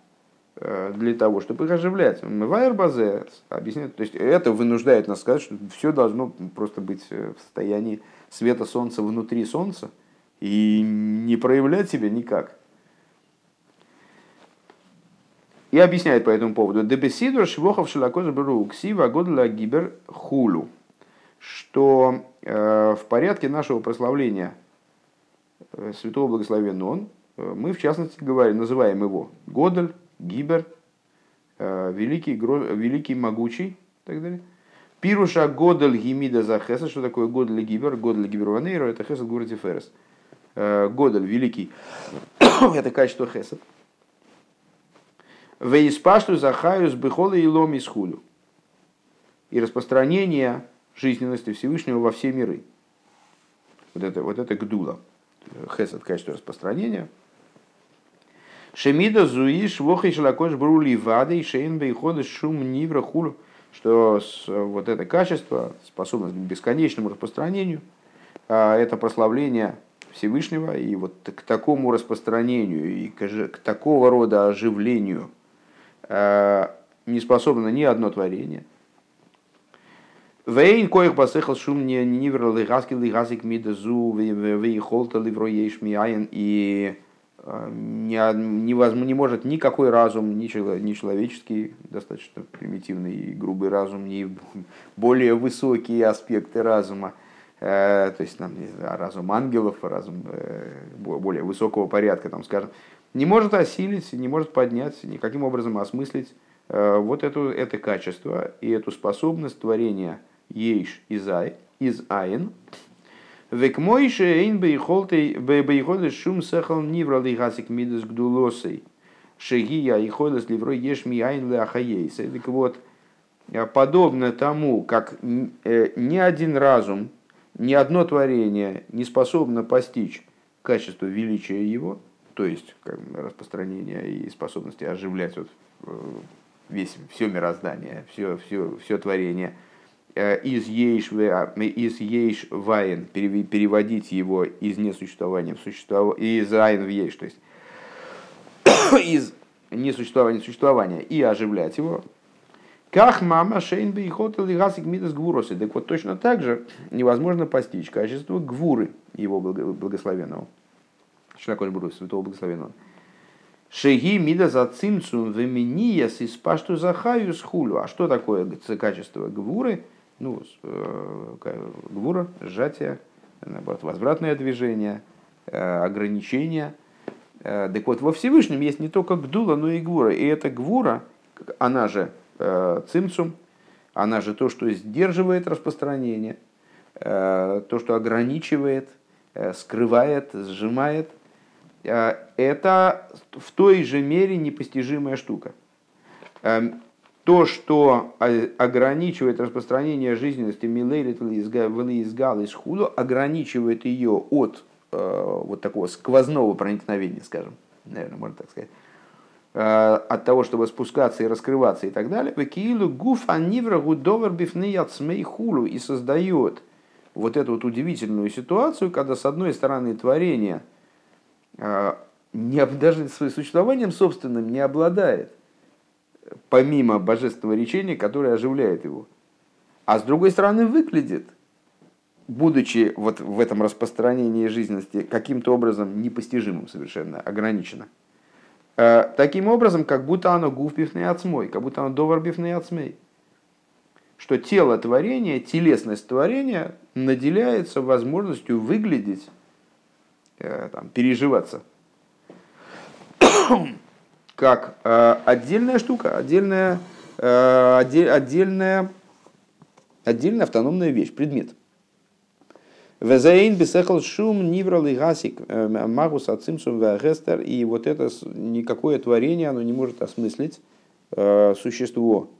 э, для того, чтобы их оживлять. Вайер базе объясняет, то есть это вынуждает нас сказать, что все должно просто быть в состоянии света солнца внутри солнца и не проявлять себя никак. И объясняет по этому поводу. Дебесидур швохов шелакоз беру ксива годла гибер хулу. Что э, в порядке нашего прославления э, Святого Благословенного Он, э, мы в частности говорим, называем его Годель, Гибер, великий, великий, могучий и так далее. Пируша Годель Гимида за Хеса. Что такое Годель Гибер? Годель Гибер Ванейра это Хесед Гурати Ферес. Годель великий это качество Хесед. Вейспашту захаюс бихола и ломи схуду. И распространение жизненности Всевышнего во все миры. Вот это, вот это гдула. Хесед, качество распространения. Шемида зуиш вохи шлакош брули вады и шейн бейхода шум нивра хулу. Что вот это качество, способность к бесконечному распространению, а, это прославление Всевышнего, и вот к такому распространению и к, такого рода оживлению Э, не способно ни одно творение. Вейн коих басыхал шум не нивер лигаски лигасик мидазу вейхолта ливроеш миаен и э, невозможно, не может никакой разум, ни человеческий, достаточно примитивный и грубый разум, ни более высокие аспекты разума, э, то есть там, разум ангелов, разум более высокого порядка, там, скажем, не может осилить, не может поднять, никаким образом осмыслить э, вот это, это качество и эту способность творения ейш из, ай, из айн. Век мойше эйн бейхолты шум сехал нивра лихасик мидас гдулосой. Шегия и ходас ливро еш ми айн леахаейс. Так вот, э, подобно тому, как э, ни один разум, ни одно творение не способно постичь качество величия его, то есть как, распространение и способности оживлять вот, э, весь, все мироздание, все, все, все творение, из ейш, из ейш вайн, переводить его из несуществования в существование, из айн в ейш, то есть из несуществования в существование и оживлять его, как мама шейн и хотел гасик мидас гвуросы. Так вот точно так же невозможно постичь качество гвуры его благословенного. Шлякош Бру, святого благословенного. Шеги мида за цимцум вемения с испашту захаю с хулю. А что такое качество гвуры? Ну, э, гвура, сжатие, наоборот, возвратное движение, э, ограничение. Э, так вот, во Всевышнем есть не только гдула, но и гвура. И эта гвура, она же цимцум, она же то, что сдерживает распространение, то, что ограничивает, скрывает, сжимает – это в той же мере непостижимая штука. То, что ограничивает распространение жизненности Милейлит изгал из худу, ограничивает ее от э, вот такого сквозного проникновения, скажем, наверное, можно так сказать, э, от того, чтобы спускаться и раскрываться и так далее, Векиилу гуф анивра гудовер бифны хулу и создает вот эту вот удивительную ситуацию, когда с одной стороны творение – а, не, даже своим существованием собственным не обладает, помимо божественного речения, которое оживляет его. А с другой стороны выглядит, будучи вот в этом распространении жизненности каким-то образом непостижимым совершенно, ограничено. А, таким образом, как будто оно гуфбифный отсмой, как будто оно доварбифный отсмей. Что тело творения, телесность творения наделяется возможностью выглядеть Э, там, переживаться как э, отдельная штука, отдельная, э, отдельная, отдельная автономная вещь, предмет. Везаин бисехал шум ниврал и гасик магус ацимсум вегестер. И вот это никакое творение, оно не может осмыслить существо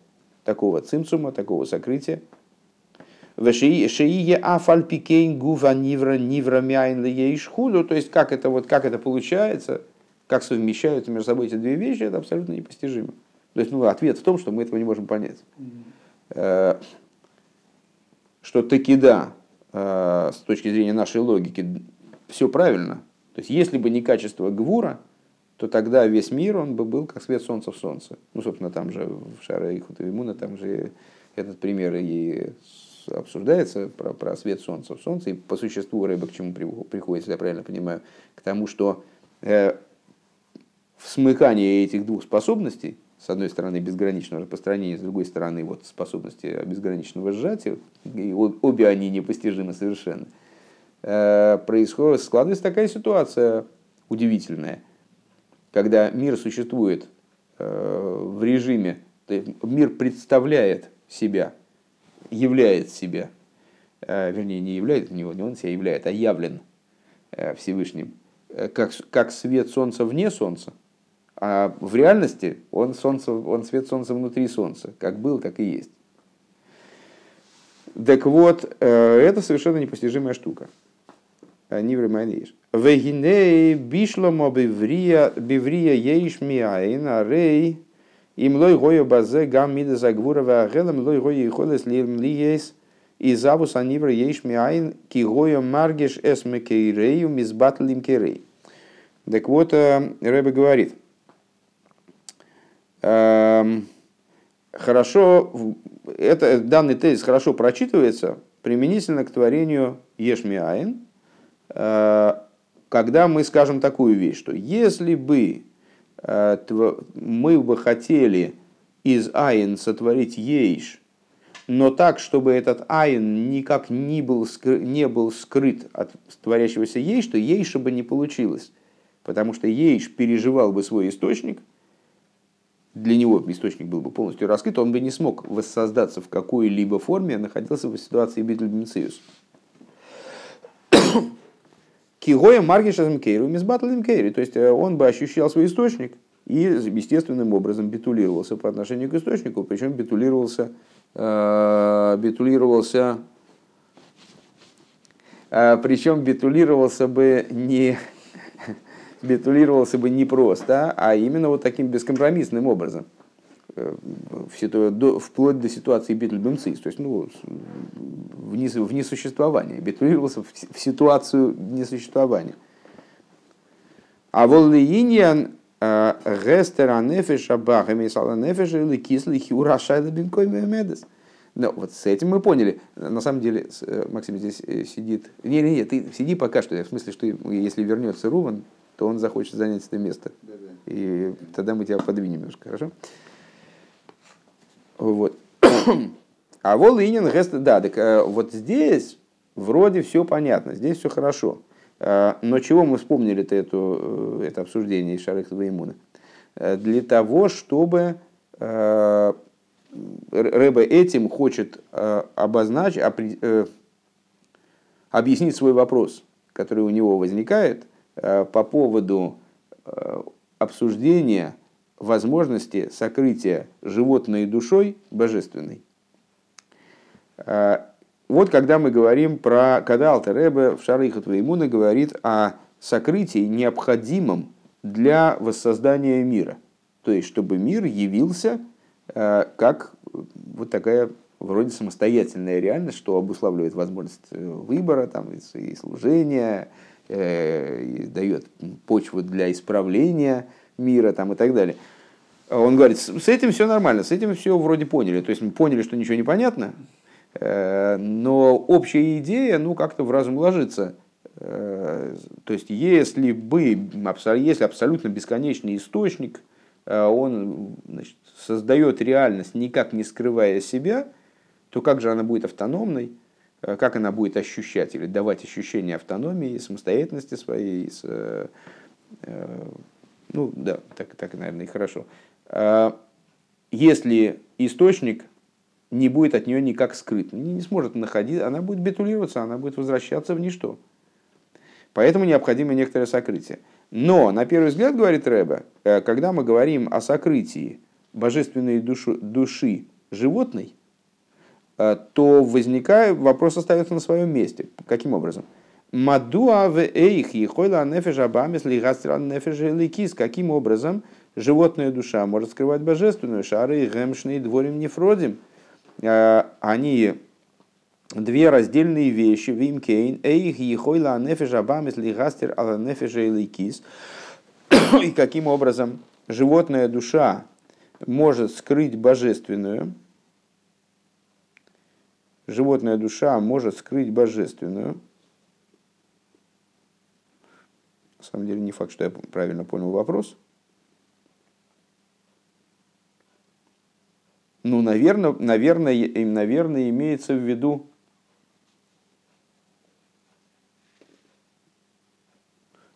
такого цимсума, такого сокрытия. Шиие афальпикейн гува нивра нивра мяйн ейшхулю. То есть, как это, вот, как это получается, как совмещаются между собой эти две вещи, это абсолютно непостижимо. То есть, ну, ответ в том, что мы этого не можем понять. Mm-hmm. Что таки да, э, с точки зрения нашей логики, все правильно. То есть, если бы не качество Гвура, то тогда весь мир, он бы был как свет солнца в солнце. Ну, собственно, там же в Шаре Ихутавимуна, там же этот пример и обсуждается про, про свет солнца в солнце. И по существу рыба к чему приходит, если я правильно понимаю, к тому, что э, в смыкании этих двух способностей, с одной стороны безграничного распространения, с другой стороны вот способности безграничного сжатия, и обе они непостижимы совершенно, э, происходит, складывается такая ситуация удивительная – когда мир существует э, в режиме, мир представляет себя, являет себя, э, вернее, не являет, не он себя являет, а явлен Всевышним, как, как свет солнца вне солнца, а в реальности он, солнце, он свет солнца внутри солнца, как был, так и есть. Так вот, это совершенно непостижимая штука. Нивры Майниш. Вегиней бишломо биврия ейш миаин арей им лой гою базе гам мида загвура вагелем лой гою ихолес лим лиес и завус анивра ейш миаин ки гою маргеш эс мекейрею мизбатлим керей. Так вот, Рэбе говорит, хорошо, это, данный тезис хорошо прочитывается применительно к творению Ешмиаин, когда мы скажем такую вещь, что если бы э, мы бы хотели из айн сотворить ейш, но так, чтобы этот айн никак не был, не был скрыт от творящегося ейш, то ейша бы не получилось. Потому что ейш переживал бы свой источник, для него источник был бы полностью раскрыт, он бы не смог воссоздаться в какой-либо форме, а находился в ситуации Битльбенциус. Кигоя Маргишазм Кейру Мизбатлим Кейри. То есть э, он бы ощущал свой источник и естественным образом битулировался по отношению к источнику, причем битулировался, э, битулировался э, причем битулировался бы не битулировался бы не просто, а именно вот таким бескомпромиссным образом. Э, вплоть до ситуации Бетльбемцис, то есть ну, в, нес, в несуществование, битулировался в, в ситуацию несуществования. А воллииньян э, гестера нефеша баха мисала нефеша или кислый хиурашайла бинкой медес. Ну, вот с этим мы поняли. На самом деле, э, Максим здесь сидит. Не, не, не, ты сиди пока что. В смысле, что если вернется Руван, то он захочет занять это место. И тогда мы тебя подвинем немножко, хорошо? Вот. А вол инин гест, да, так э, вот здесь вроде все понятно, здесь все хорошо. Э, но чего мы вспомнили -то это, это обсуждение из Шарых? Э, для того, чтобы Рэбе этим хочет обозначить, объяснить свой вопрос, который у него возникает по поводу обсуждения возможности сокрытия животной душой божественной. А, вот когда мы говорим про, когда Алтеребе в Шарихат Веймуна говорит о сокрытии, необходимом для воссоздания мира. То есть, чтобы мир явился как вот такая вроде самостоятельная реальность, что обуславливает возможность э, выбора там, и служения, э, дает почву для исправления мира там, и так далее. Он говорит, с этим все нормально, с этим все вроде поняли. То есть мы поняли, что ничего не понятно, э, но общая идея, ну, как-то в разум ложится. Э, то есть, если бы, если абсолютно бесконечный источник, э, он значит, создает реальность, никак не скрывая себя, то как же она будет автономной, как она будет ощущать или давать ощущение автономии, самостоятельности своей, с, ну да, так, так, наверное, и хорошо. А, если источник не будет от нее никак скрыт, не, сможет находить, она будет битулироваться, она будет возвращаться в ничто. Поэтому необходимо некоторое сокрытие. Но, на первый взгляд, говорит Рэбе, э, когда мы говорим о сокрытии божественной души, души животной, э, то возникает, вопрос остается на своем месте. Каким образом? Мадуа в эйх ехойла нефеш абамис лигастран нефеш ликис. Каким образом животная душа может скрывать божественную? Шары гемшный дворим нефродим. Э, они две раздельные вещи. Вимкейн эйх ехойла нефеш абамис лигастер ала нефеш ликис. И каким образом животная душа может скрыть божественную, животная душа может скрыть божественную, На самом деле не факт, что я правильно понял вопрос. Ну, наверное, наверное, наверное, имеется в виду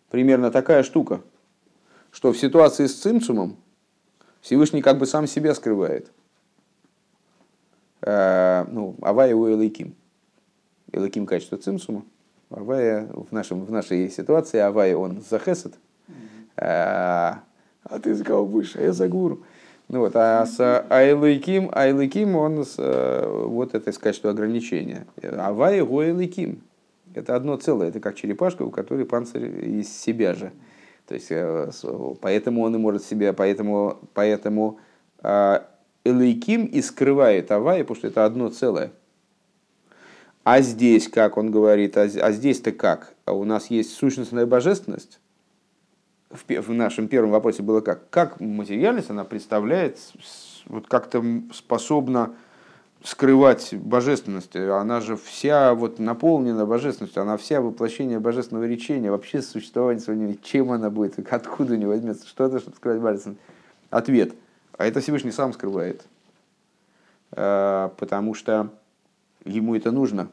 примерно такая штука, что в ситуации с цимцумом Всевышний как бы сам себя скрывает. А, ну, Авая у Элайким. Элайким качество цимсума. Авая в, нашем, в нашей ситуации Авая он за хесед, а, а ты за кого будешь, а я за гуру. Ну вот, а с Айлыким, Айлыким он с, вот это качество ограничения. Авая го Айлыким. Это одно целое, это как черепашка, у которой панцирь из себя же. То есть, э, поэтому он и может себя, поэтому, поэтому Элейким и скрывает Авая, потому что это одно целое. А здесь, как он говорит, а, а здесь-то как? А у нас есть сущностная божественность. В, в нашем первом вопросе было как? Как материальность, она представляет, вот как-то способна скрывать божественность. Она же вся вот наполнена божественностью, она вся воплощение божественного речения, вообще существование своего чем она будет, откуда у нее возьмется что-то, чтобы скрывать божественность. Ответ. А это Всевышний сам скрывает. А, потому что ему это нужно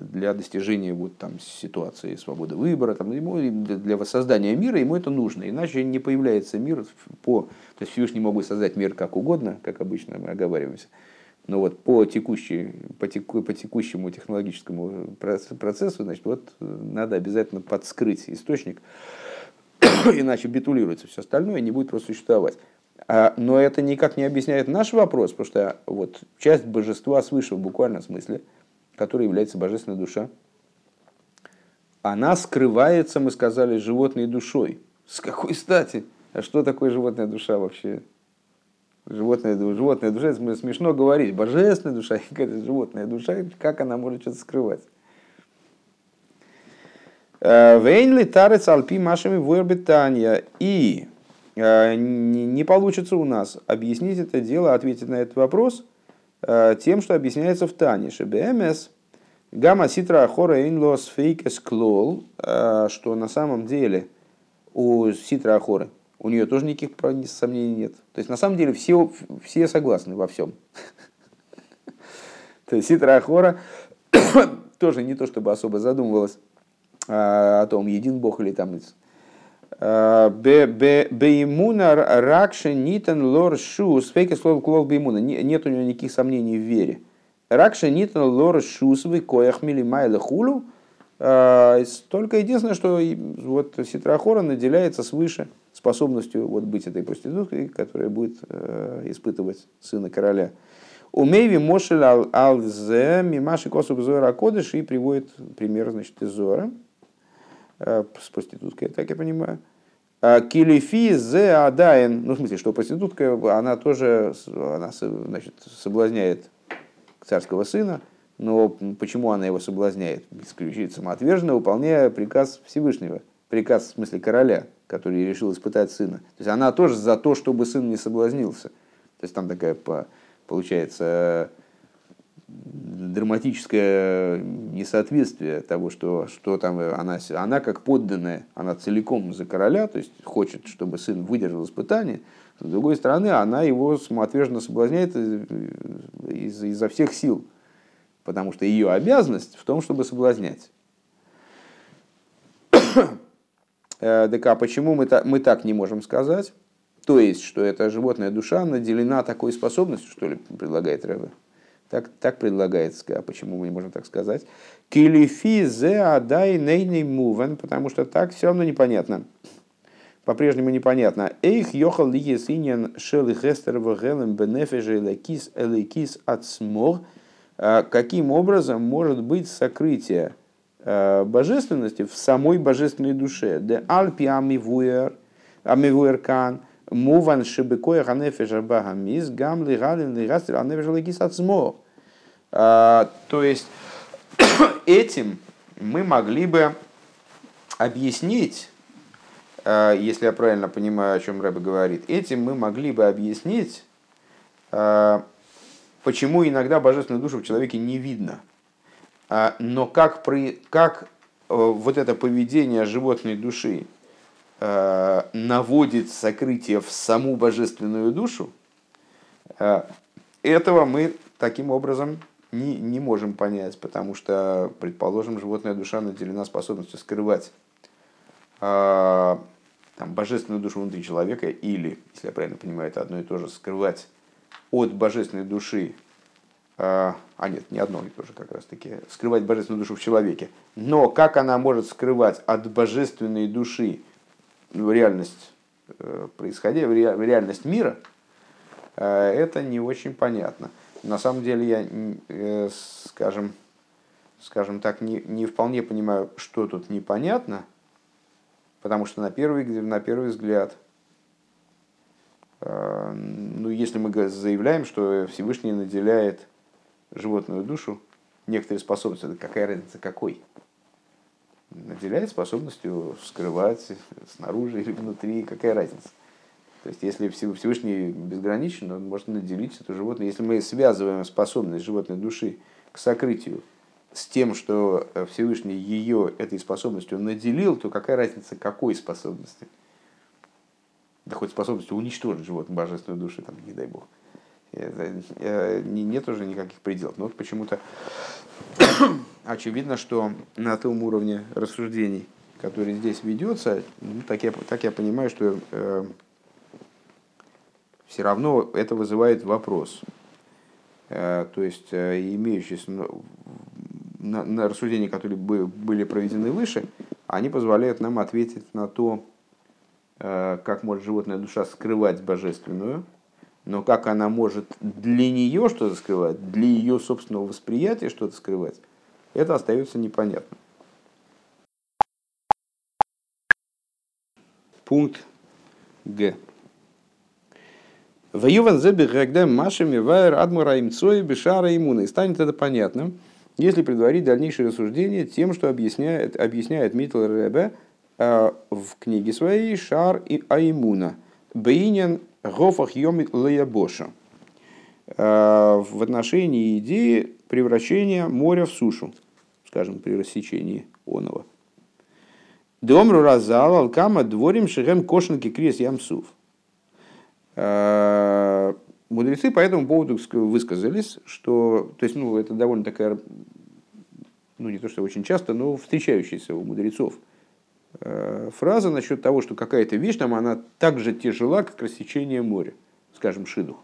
для достижения вот там ситуации свободы выбора, там, ему, для воссоздания мира ему это нужно, иначе не появляется мир по... То есть Всевышний мог бы создать мир как угодно, как обычно мы оговариваемся, но вот по, текущей, по, теку, по текущему технологическому процессу, значит, вот надо обязательно подскрыть источник, иначе битулируется все остальное не будет просто существовать. А, но это никак не объясняет наш вопрос, потому что вот часть божества свыше в буквальном смысле, которая является божественной душа, она скрывается, мы сказали, животной душой. С какой стати? А что такое животная душа вообще? Животная, животная душа, это смешно говорить. Божественная душа, какая-то животная душа, как она может что-то скрывать? Э, Вейнли тарец алпи машами вуэрбитания. И не получится у нас объяснить это дело, ответить на этот вопрос э, тем, что объясняется в Танише. БМС гамма ситра ахора инлос фейкес клол, э, что на самом деле у ситра ахоры у нее тоже никаких сомнений нет. То есть на самом деле все, все согласны во всем. То есть ситра ахора тоже не то чтобы особо задумывалась о том, един Бог или там Беймуна ракши нитен лор шус. Фейки слово клов беймуна. Нет у него никаких сомнений в вере. Ракши нитен лор шус вы коях милимайла хулу. А, только единственное, что вот Ситрахора наделяется свыше способностью вот быть этой проституткой, которая будет э, испытывать сына короля. Умейви мошель алзе мимаши косуб зора кодыш и приводит пример значит, из Зора. Э, с проституткой, так я понимаю. А килифи зе адайн, ну в смысле, что проститутка, она тоже она, значит, соблазняет царского сына, но почему она его соблазняет? Исключительно самоотверженно, выполняя приказ Всевышнего, приказ в смысле короля, который решил испытать сына. То есть она тоже за то, чтобы сын не соблазнился. То есть там такая получается драматическое несоответствие того, что, что там она, она как подданная, она целиком за короля, то есть хочет, чтобы сын выдержал испытание, с другой стороны, она его самоотверженно соблазняет из, изо всех сил, потому что ее обязанность в том, чтобы соблазнять. Э, так а почему мы, так, мы так не можем сказать? То есть, что эта животная душа наделена такой способностью, что ли, предлагает Рэбе? Так, так предлагается, а почему мы не можем так сказать? Килифи зе адай нейный мувен, потому что так все равно непонятно. По-прежнему непонятно. Эйх йохал ли есинен шел хестер вгелем бенефеже лекис элекис смог. А каким образом может быть сокрытие э, божественности в самой божественной душе? Де альпи амивуэр, амивуэр кан, Муван шибекоя ханефеш абагамис гам лигалин лигастер анефеш лагис ацмо. То есть этим мы могли бы объяснить, если я правильно понимаю, о чем Рэбе говорит, этим мы могли бы объяснить, почему иногда божественную душу в человеке не видно. А, но как, при, как э, вот это поведение животной души наводит сокрытие в саму божественную душу, э, этого мы таким образом не, не можем понять, потому что, предположим, животная душа наделена способностью скрывать э, там, божественную душу внутри человека, или, если я правильно понимаю, это одно и то же, скрывать от божественной души, а нет, не одно и то же как раз таки, скрывать божественную душу в человеке. Но как она может скрывать от божественной души реальность э, происходящего, в реальность мира, э, это не очень понятно. На самом деле я, э, скажем, скажем так, не, не вполне понимаю, что тут непонятно, потому что на первый, на первый взгляд, ну, если мы заявляем, что Всевышний наделяет животную душу некоторые способности, какая разница какой? Наделяет способностью скрывать снаружи или внутри, какая разница. То есть, если Всевышний безграничен, он может наделить это животное. Если мы связываем способность животной души к сокрытию с тем, что Всевышний ее этой способностью наделил, то какая разница, какой способности? Да хоть способностью уничтожить животное божественную душу, там, не дай бог. Это, э, нет уже никаких пределов. Но вот почему-то очевидно, что на том уровне рассуждений, который здесь ведется, ну, так, я, так я понимаю, что э, все равно это вызывает вопрос. Э, то есть, э, имеющиеся ну, на, на рассуждения, которые были проведены выше, они позволяют нам ответить на то, э, как может животная душа скрывать божественную, но как она может для нее что-то скрывать, для ее собственного восприятия что-то скрывать, это остается непонятно. Пункт Г. Воюван зеби гэгдэ машами вайр адмура имцой бешара имуна. И станет это понятно, если предварить дальнейшее рассуждение тем, что объясняет, объясняет Митл Ребе э, в книге своей Шар и Аймуна. Бейнин Гофах Йомит Леябоша э, в отношении идеи превращения моря в сушу, скажем, при рассечении оного. Домру разал алкама дворим шигем кошенки крес ямсув. Э, мудрецы по этому поводу высказались, что, то есть, ну, это довольно такая, ну, не то, что очень часто, но встречающаяся у мудрецов – фраза насчет того, что какая-то вещь там, она так же тяжела, как рассечение моря, скажем, шидух.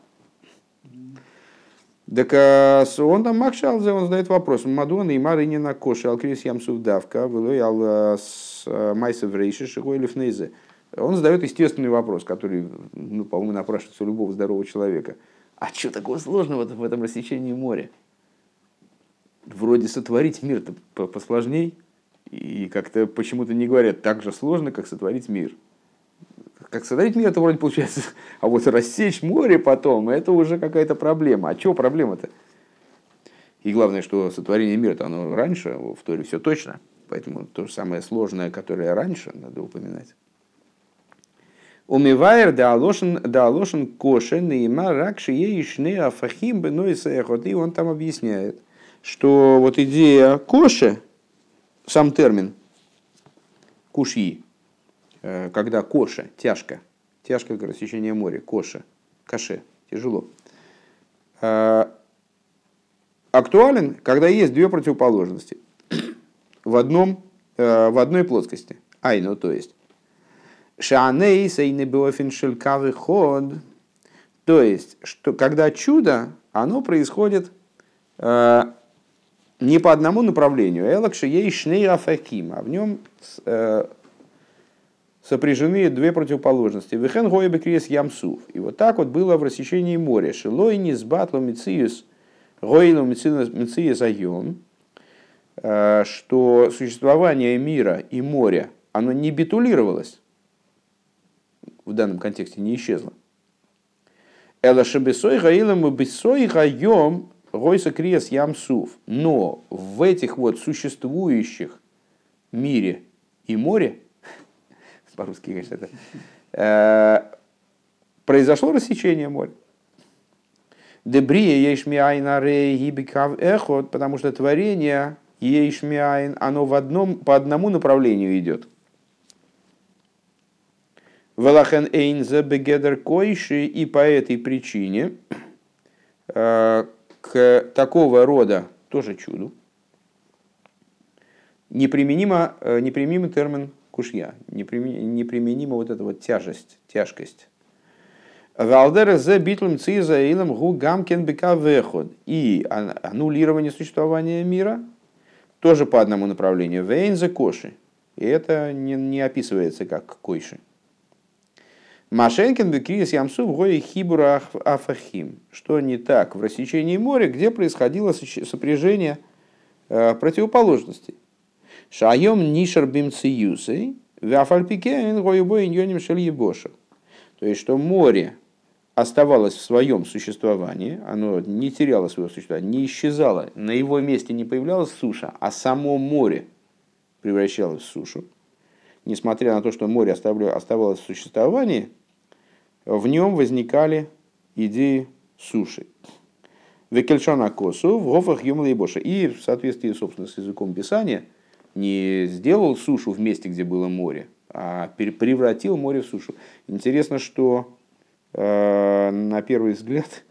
Так а он там Макшалзе, он задает вопрос. Мадуан и Марини на коше, алкрис ямсув давка, вылоял э, с э, майсов рейши, шигой лифнейзе. Он задает естественный вопрос, который, ну, по-моему, напрашивается у любого здорового человека. А что такого сложного в этом рассечении моря? Вроде сотворить мир-то посложней. И как-то почему-то не говорят так же сложно, как сотворить мир. Как сотворить мир, это вроде получается, а вот рассечь море потом, это уже какая-то проблема. А чего проблема-то? И главное, что сотворение мира, оно раньше, в Торе все точно. Поэтому то же самое сложное, которое раньше, надо упоминать. Умивайер да алошен да алошен кошен и ракши ешне афахим беноисаехот. И он там объясняет, что вот идея коши, сам термин кушьи, э, когда коша, тяжко, тяжко рассечение моря, коша, каше, тяжело, э, актуален, когда есть две противоположности в, одном, э, в одной плоскости. Ай, ну то есть. Шаней сейнебофин шелькавый ход. То есть, что когда чудо, оно происходит не по одному направлению. Элакши ей шней афаким, а в нем сопряжены две противоположности. Вехен гоебе крес ямсув. И вот так вот было в рассечении моря. Шилой не сбатло мициус гойло мициус айом, что существование мира и моря, оно не битулировалось, в данном контексте не исчезло. Эла шабесой гаилам бесой гайом гойса крес ямсув. Но в этих вот существующих мире и море по-русски, конечно, это, э, произошло рассечение моря. Дебрия ейшмиайн гибикав эхот, потому что творение ейшмиайн, оно в одном, по одному направлению идет. Велахен эйнзе бегедер койши, и по этой причине э, к такого рода тоже чуду неприменимо, э, неприменимый термин кушья, неприменима вот эта вот тяжесть, тяжкость. Валдера за битлем циза илом гу гамкен бека веход. И аннулирование существования мира тоже по одному направлению. Вейн за коши. И это не, не описывается как койши. Машенкин бекрис ямсу в гои хибура афахим. Что не так в рассечении моря, где происходило сопряжение э, противоположностей. Шайом нишер бимциюсей, вафальпикен гоюбой иньоним шельебоша. То есть, что море оставалось в своем существовании, оно не теряло своего существования, не исчезало, на его месте не появлялась суша, а само море превращалось в сушу. Несмотря на то, что море оставалось в существовании, в нем возникали идеи суши. Векельшана косу в гофах боша. И в соответствии, собственно, с языком Писания – не сделал сушу в месте, где было море, а превратил море в сушу. Интересно, что э, на первый взгляд,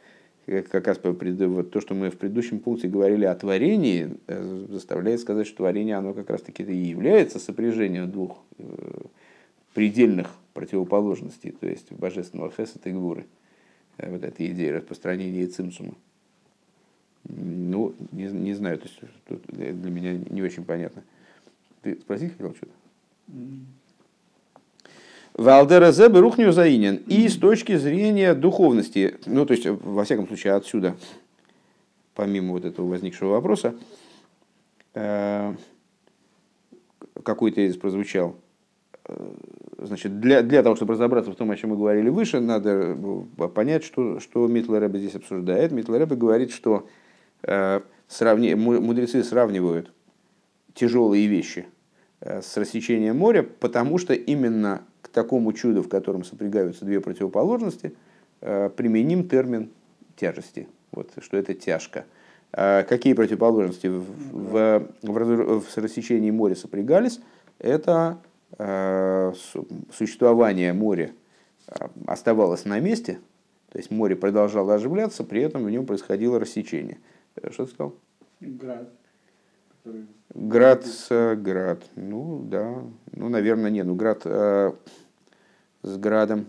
как раз вот то, что мы в предыдущем пункте говорили о творении, э, заставляет сказать, что творение оно как раз-таки и является сопряжением двух э, предельных противоположностей, то есть божественного хесета и гуры. Вот эта идея распространения цимсума. Ну, не, не знаю, то есть тут для меня не очень понятно. Ты спросить хотел что-то? Валдера Зебе Рухню Заинин. И с точки зрения духовности, ну, то есть, во всяком случае, отсюда, помимо вот этого возникшего вопроса, э, какой тезис прозвучал. Э, значит, для, для того, чтобы разобраться в том, о чем мы говорили выше, надо э, понять, что, что Митлер Рэбе здесь обсуждает. Митлер Рэбе говорит, что э, сравни, мудрецы сравнивают тяжелые вещи с рассечением моря, потому что именно такому чуду, в котором сопрягаются две противоположности, э, применим термин тяжести, вот, что это тяжко. А какие противоположности в, в, в, в рассечении моря сопрягались? Это э, существование моря оставалось на месте, то есть море продолжало оживляться, при этом в нем происходило рассечение. Что ты сказал? Град. Град, град. Ну, да. Ну, наверное, не. Ну, град э, с градом.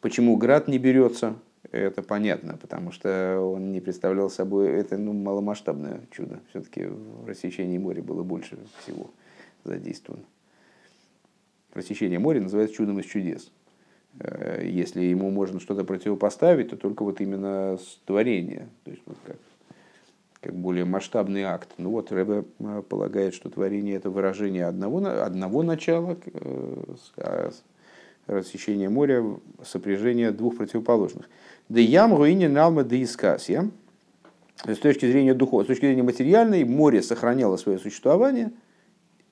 Почему град не берется, это понятно, потому что он не представлял собой, это ну, маломасштабное чудо. Все-таки в рассечении моря было больше всего задействовано. Рассечение моря называется чудом из чудес. Э, если ему можно что-то противопоставить, то только вот именно творение. То есть, вот как как более масштабный акт. Ну вот Рэбе э, полагает, что творение это выражение одного, одного начала, э, а рассечение моря, сопряжение двух противоположных. Да ям руине налма да искасия. С точки зрения духовной, с точки зрения материальной, море сохраняло свое существование,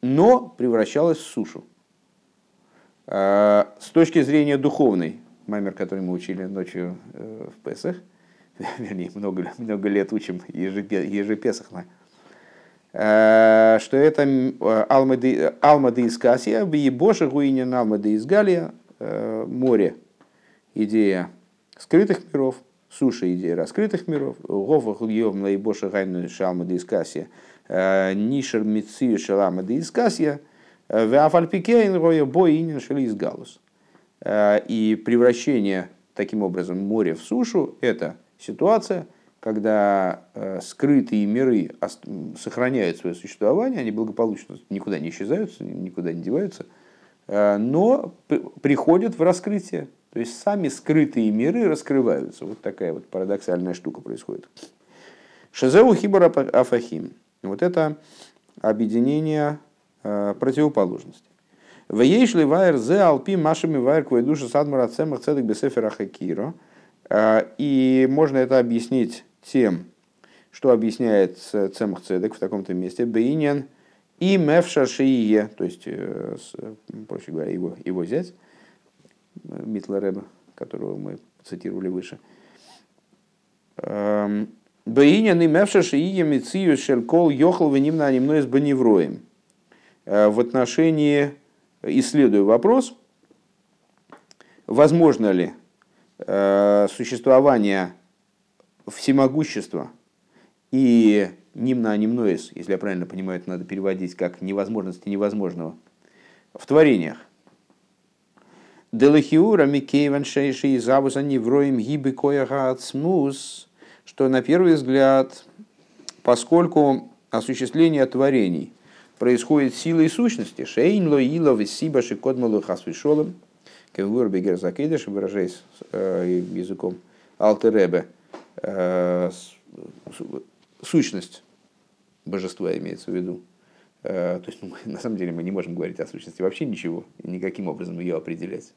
но превращалось в сушу. А с точки зрения духовной, мамер, который мы учили ночью э, в Песах, вернее, много, много лет учим ежепесахно, э, что это Алмады из Касия, Боши Гуинин Алмады из Галия, море, идея скрытых миров, суша идея раскрытых миров, Гова Хульев Лайбоши Гайну Шалмады из Касия, э, Нишер Мицию Шаламады из Касия, Вафальпикейн Роя Боинин Шали из Галус. И превращение таким образом моря в сушу – это ситуация, когда э, скрытые миры сохраняют свое существование, они благополучно никуда не исчезают, никуда не деваются, э, но приходят в раскрытие. То есть сами скрытые миры раскрываются. Вот такая вот парадоксальная штука происходит. Шезеу хибара афахим. Вот это объединение э, противоположностей. Вейшли вайр зе алпи машами вайр душа садмара цемах цедек бесефера хакиро. И можно это объяснить тем, что объясняет Цемах Цедек в таком-то месте, Бейнин и Мевша Шиие, то есть, э, проще говоря, его, его зять, Митла Рэба, которого мы цитировали выше. Эм, Бейнин и Мевша Шиие Мицию Шелькол Йохал Венимна Анимной с Баневроем. Э, в отношении, исследуя вопрос, возможно ли э, существование всемогущество и нимна анимноис, если я правильно понимаю, это надо переводить как невозможности невозможного, в творениях. Делахиура микейван шейши и забуса невроем гибы кояха ацмус, что на первый взгляд, поскольку осуществление творений происходит силой сущности, шейн лоила висиба шикодмалу хасвишолом, кевур бегер закидыш, выражаясь э, языком алтеребе, Э, сущность божества имеется в виду. Э, то есть, ну, на самом деле, мы не можем говорить о сущности вообще ничего, никаким образом ее определять.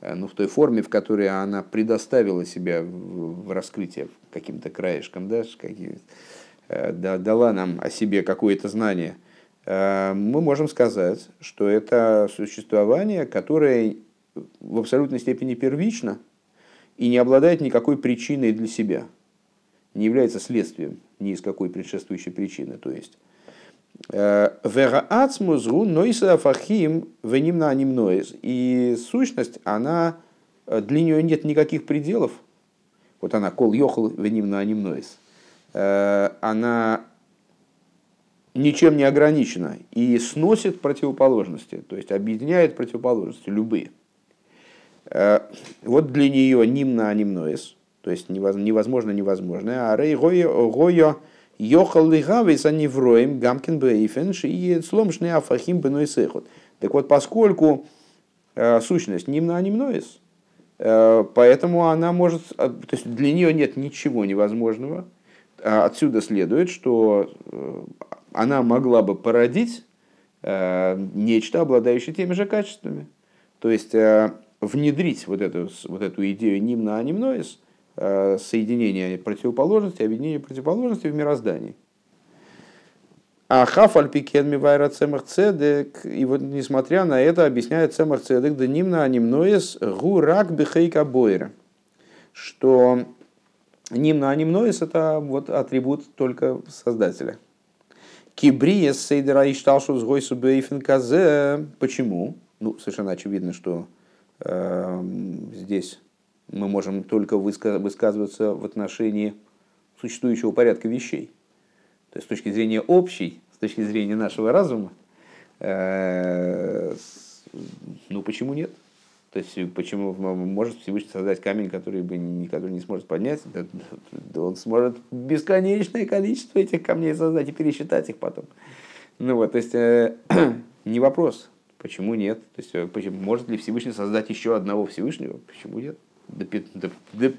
Э, но в той форме, в которой она предоставила себя в раскрытие каким-то краешком, да, дала нам о себе какое-то знание, мы можем сказать, что это существование, которое в абсолютной степени первично и не обладает никакой причиной для себя – не является следствием ни из какой предшествующей причины. То есть, э, Вераацмузру нойса фахим венимна анимноис. И сущность, она, э, для нее нет никаких пределов. Вот она, кол йохал венимна анимноис. Э, она ничем не ограничена и сносит противоположности, то есть объединяет противоположности любые. Вот для нее нимна анимноис, то есть невозможно невозможное. А рей гойо йохал лигавис а невроем гамкин бейфенш и сломшный афахим беной сехот. Так вот, поскольку э, сущность нимна анимноис, э, поэтому она может, э, то есть для нее нет ничего невозможного. Отсюда следует, что она могла бы породить нечто, обладающее теми же качествами. То есть внедрить вот эту, вот эту идею нимна анимноис – Э, соединение противоположностей, объединение противоположностей в мироздании. А пикен мивайра цемах цедек, и вот несмотря на это объясняет цемах цедек, да нимна анимноес гурак бихейка бойра, что нимна анимноес это вот атрибут только Создателя. Кибриес сейдера ишталшу с гойсу бейфен Почему? Ну, совершенно очевидно, что э, здесь мы можем только высказываться в отношении существующего порядка вещей. То есть с точки зрения общей, с точки зрения нашего разума, э, ну почему нет? То есть почему может Всевышний создать камень, который бы никогда не сможет поднять? Да, он сможет бесконечное количество этих камней создать и пересчитать их потом. Ну вот, то есть э, не вопрос, почему нет? То есть э, почему, может ли Всевышний создать еще одного Всевышнего? Почему нет? До, до, до,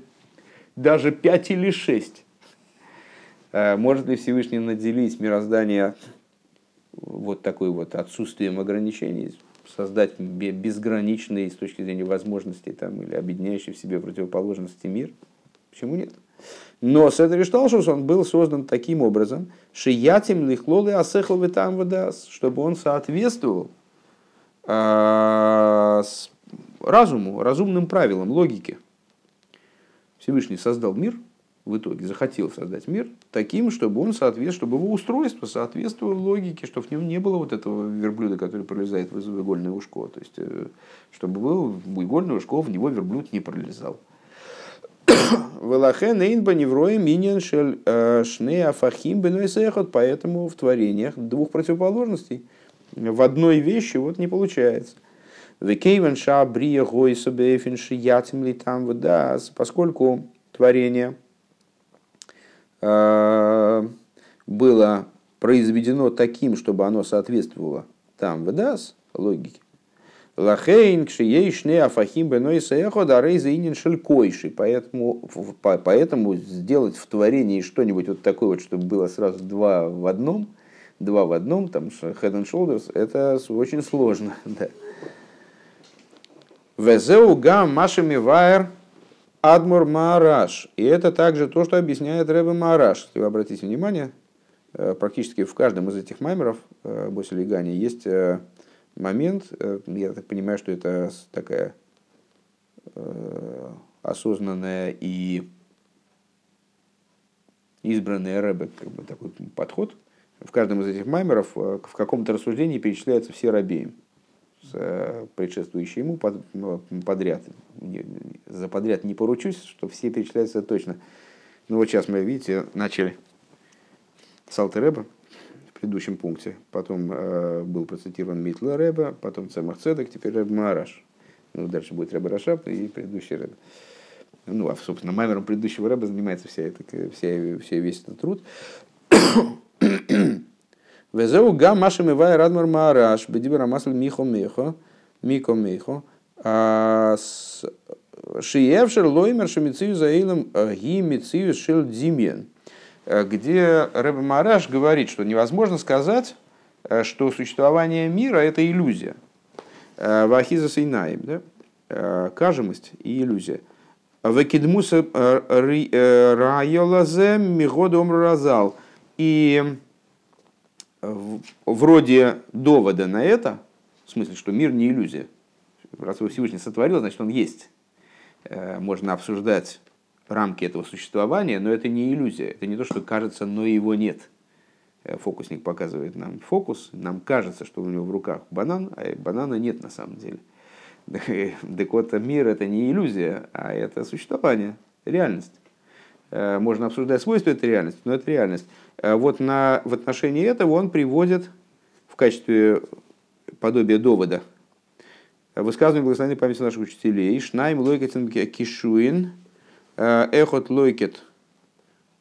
даже пять или шесть. Э, может ли Всевышний наделить мироздание вот такой вот отсутствием ограничений, создать безграничный с точки зрения возможностей там, или объединяющий в себе противоположности мир? Почему нет? Но Седри Шталшус, он был создан таким образом, шиятим лихлолы асехловы там чтобы он соответствовал э, разуму, разумным правилам, логике. Всевышний создал мир, в итоге захотел создать мир таким, чтобы он соответствовал, чтобы его устройство соответствовало логике, чтобы в нем не было вот этого верблюда, который пролезает в игольное ушко. То есть, э, чтобы был игольное ушко, в него верблюд не пролезал. Велахен эйнба невроя миньян шель э, шне афахим Поэтому в творениях двух противоположностей в одной вещи вот не получается – Векейвен ша брия гойса бефин шиятим ли там выдаст, поскольку творение было произведено таким, чтобы оно соответствовало там выдас логике. Лахейн кшиейшне афахим бенойса эхо дарейза инин шелькойши. Поэтому, поэтому сделать в творении что-нибудь вот такое вот, чтобы было сразу два в одном, два в одном, там head and shoulders, это очень сложно. Да. Везеу гам машами вайер адмур маараш. И это также то, что объясняет Рэбе Маараш. Если вы обратите внимание, э, практически в каждом из этих маймеров э, Босель Гани есть э, момент, я так понимаю, что это такая осознанная и избранная рэбе, как бы такой подход. В каждом из этих маймеров в каком-то рассуждении перечисляются все рабеем с предшествующей ему подряд. За подряд не поручусь, что все перечисляются точно. Ну вот сейчас мы, видите, начали с Алтер Ребе, предыдущем пункте. Потом э, был процитирован Митлер Ребе, потом Цемах Цедек, теперь Ребе Маараш. Ну, дальше будет Ребе Рашаб и предыдущий Ребе. Ну, а, собственно, маймером предыдущего Ребе занимается вся эта, вся, вся, весь этот труд. וזהו גם מה שמבאר אדמו״ר מהר״ש, בדיבור המתחיל מי כמוכה מי כמוכה, שאי אפשר לומר שמציאות העולם э, היא מציאות של דמיון. Э, где Рэбе Мараш говорит, что невозможно сказать, э, что существование мира – это иллюзия. Э, Вахиза Сейнаим, да? кажемость и иллюзия. Векидмуса райолазе мигодом разал. И вроде довода на это, в смысле, что мир не иллюзия. Раз его Всевышний сотворил, значит, он есть. Можно обсуждать рамки этого существования, но это не иллюзия. Это не то, что кажется, но его нет. Э, фокусник показывает нам фокус, нам кажется, что у него в руках банан, а банана нет на самом деле. Так вот, мир это не иллюзия, а это существование, реальность. Э, можно обсуждать свойства этой реальности, но это реальность. Э, вот на, в отношении этого он приводит в качестве подобия довода высказывание благословенной памяти наших учителей «Шнайм лойкетен кишуин» Э, эхот лойкет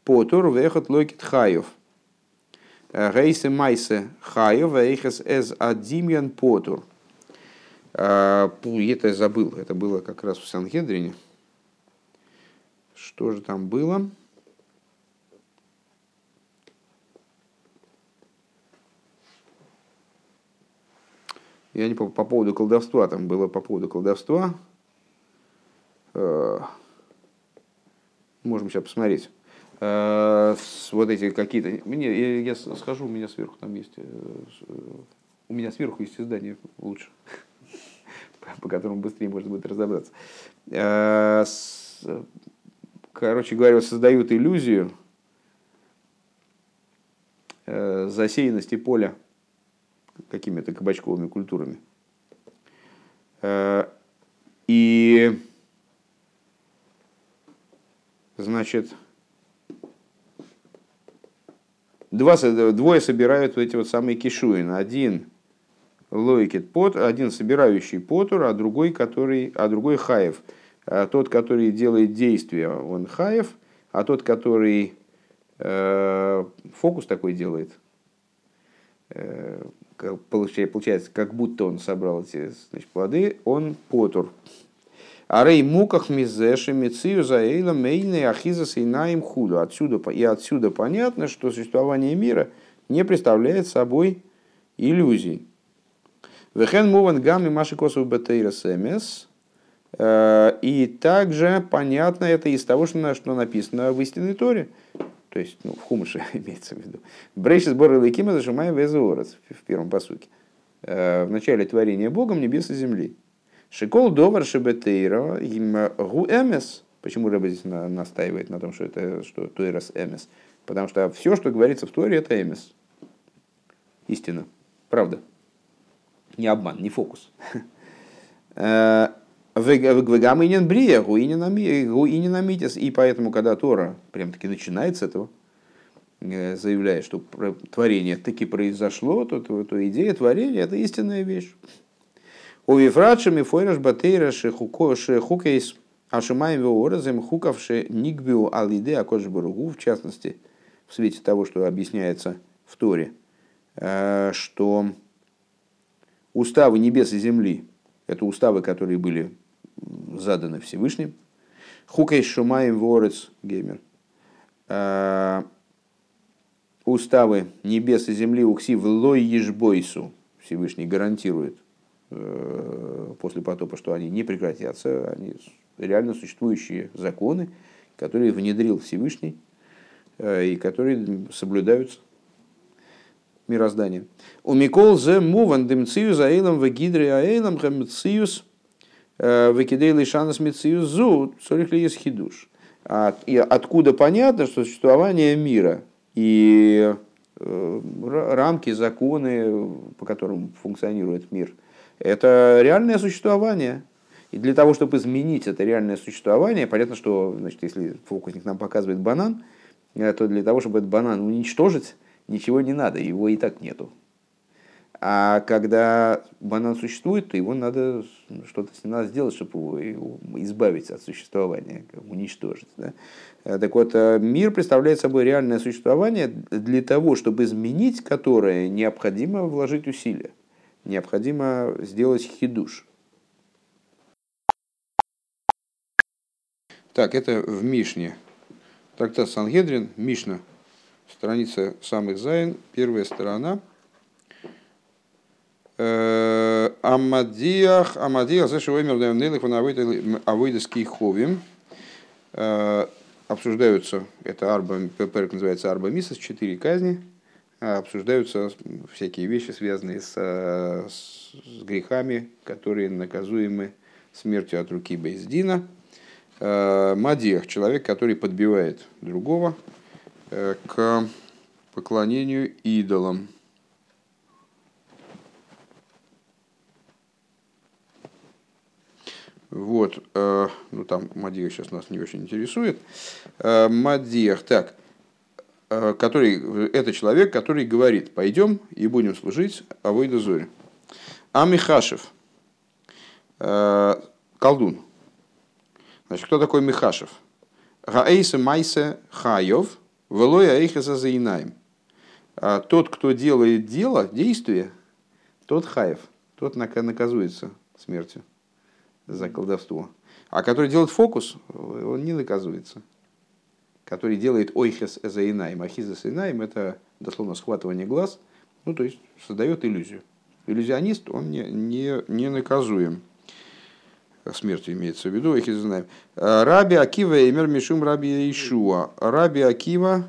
потур, эхот лойкет хаев. Гейсе э, майсе хаев, эхес эз адимьян потур. Э, это я забыл, это было как раз в Санхедрине. Что же там было? Я не по, по поводу колдовства, там было по поводу колдовства. Можем сейчас посмотреть. Э, вот эти какие-то... Мне, я схожу, у меня сверху там есть... Э, у меня сверху есть издание лучше, по которому быстрее можно будет разобраться. Э, короче говоря, создают иллюзию засеянности поля какими-то кабачковыми культурами. И значит, два, двое собирают эти вот самые кишуин. Один лойкет пот, один собирающий потур, а другой, который, а другой хаев. А тот, который делает действие, он хаев, а тот, который э, фокус такой делает, э, получается, как будто он собрал эти значит, плоды, он потур. Арей муках мизеши мицию заэйла мейны ахиза сейнаим худу. Отсюда, и отсюда понятно, что существование мира не представляет собой иллюзий. Вехен муван гамми маши косов бетейра сэмэс. Э, и также понятно это из того, что написано в истинной Торе. То есть, ну, в Хумыше имеется в виду. Брейшис бор Ликима зажимаем везуорец в первом посуке. Э, в начале творения Богом небес и земли. Шикол довар шебетейро им гу эмес. Почему Рэба здесь настаивает на том, что это что Тойрос эмес? Потому что все, что говорится в Торе, это эмес. Истина. Правда. Не обман, не фокус. Вегаминен брия, гуининамитис. И поэтому, когда Тора прям таки начинает с этого, э, заявляет, что творение таки произошло, то, то, то идея творения – это истинная вещь. У Вифрачами фойраш батейра шехукейс ашимаем веоразем хукавши нигбиу алиде акоджбургу, в частности, в свете того, что объясняется в Торе, э, что уставы небес и земли – это уставы, которые были заданы Всевышним. Хукей Шумаем Ворец Геймер. Э, уставы небес и земли уксив лой ежбойсу. Всевышний гарантирует э, после потопа, что они не прекратятся, они реально существующие законы, которые внедрил Всевышний э, и которые соблюдаются мирозданием. У Микол зе муван демциюс аилам в гидре аилам хамциюс выкидей шанас мициюс зу цорих ли хидуш. И откуда понятно, что существование мира и э, рамки, законы, по которым функционирует мир, это реальное существование. И для того, чтобы изменить это реальное существование, понятно, что значит, если фокусник нам показывает банан, э, то для того, чтобы этот банан уничтожить, ничего не надо, его и так нету. А когда банан существует, то его надо что-то с ним надо сделать, чтобы его, избавить от существования, уничтожить. Да? Э, так вот, э, мир представляет собой реальное существование, для того, чтобы изменить которое, необходимо вложить усилия, необходимо сделать хидуш. Так, это в Мишне. Трактат Сангедрин, Мишна, страница самых Зайн, первая сторона. Э, Амадиях, Амадиях, за что умер Давнелых, он авойдеский ховим. Э, обсуждаются, это арба, перк называется арба мисас, четыре казни. А обсуждаются всякие вещи, связанные с, с, грехами, которые наказуемы смертью от руки Бейздина – Э, Мадех, человек, который подбивает другого э, к поклонению идолам. Вот, э, ну там Мадех сейчас нас не очень интересует. Мадех, так, который, это человек, который говорит, пойдем и будем служить Авойда Зори. Амихашев, колдун, Значит, кто такой Михашев? Гаэйса майса хайов, велоя эйхаса заинаем. А тот, кто делает дело, действие, тот хаев, тот наказуется смертью за колдовство. А который делает фокус, он не наказуется. Который делает ойхес эзаинаем. Ахизес инаем – это дословно схватывание глаз, ну, то есть создает иллюзию. Иллюзионист, он не, не, не наказуем смертью имеется в виду, их знаем. Э, Раби Акива Эмер Мишум Раби Ишуа. Раби Акива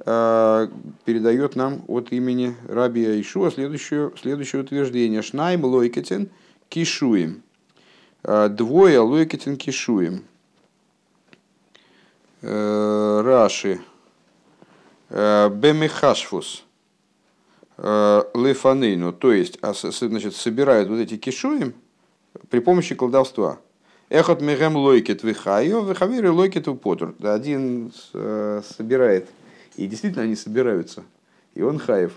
э, передает нам от имени Раби Ишуа следующее, следующее утверждение. Шнайм лойкетен кишуем. Э, двое лойкетен кишуем. Раши. Бемехашфус. Лефанейну. То есть, а, значит, собирают вот эти кишуем – при помощи колдовства. Эхот мегем лойкет вихайо, вихавири лойкет употур. Один э, собирает, и действительно они собираются, и он хаев.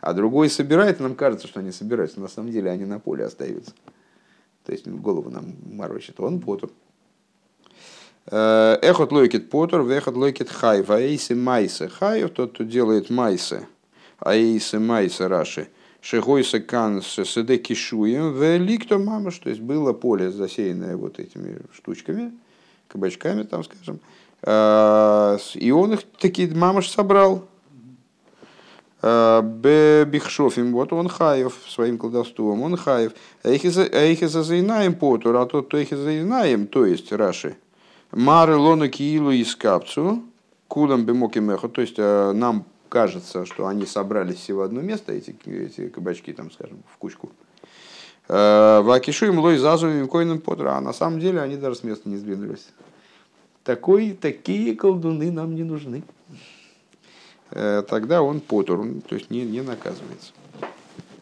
А другой собирает, и нам кажется, что они собираются, на самом деле они на поле остаются. То есть голову нам морочит, он פטור. Э, אחד לוקט פטור, ואחד לוקט חייב, העושה מעשה חייב, тот, кто делает מעשה, העושה מעשה רש״י – שהיתה כאן שדה קישואין ולקטן ממש, то есть было поле засеянное вот этими штучками, кабачками там, скажем, а, и он их таки ממש собрал. А, Бехшофим, вот он хаев своим колдовством, он хаев. А их за заинаем потур, а тот, кто их заинаем, то есть Раши. Мары лона киилу и скапцу, кулам бемоки мехо, то есть нам кажется, что они собрались все в одно место, эти, эти кабачки, там, скажем, в кучку. Э, Вакишу им лой зазу им койным подра, а на самом деле они даже с места не сдвинулись. Такой, такие колдуны нам не нужны. Э, тогда он потур, то есть не, не наказывается.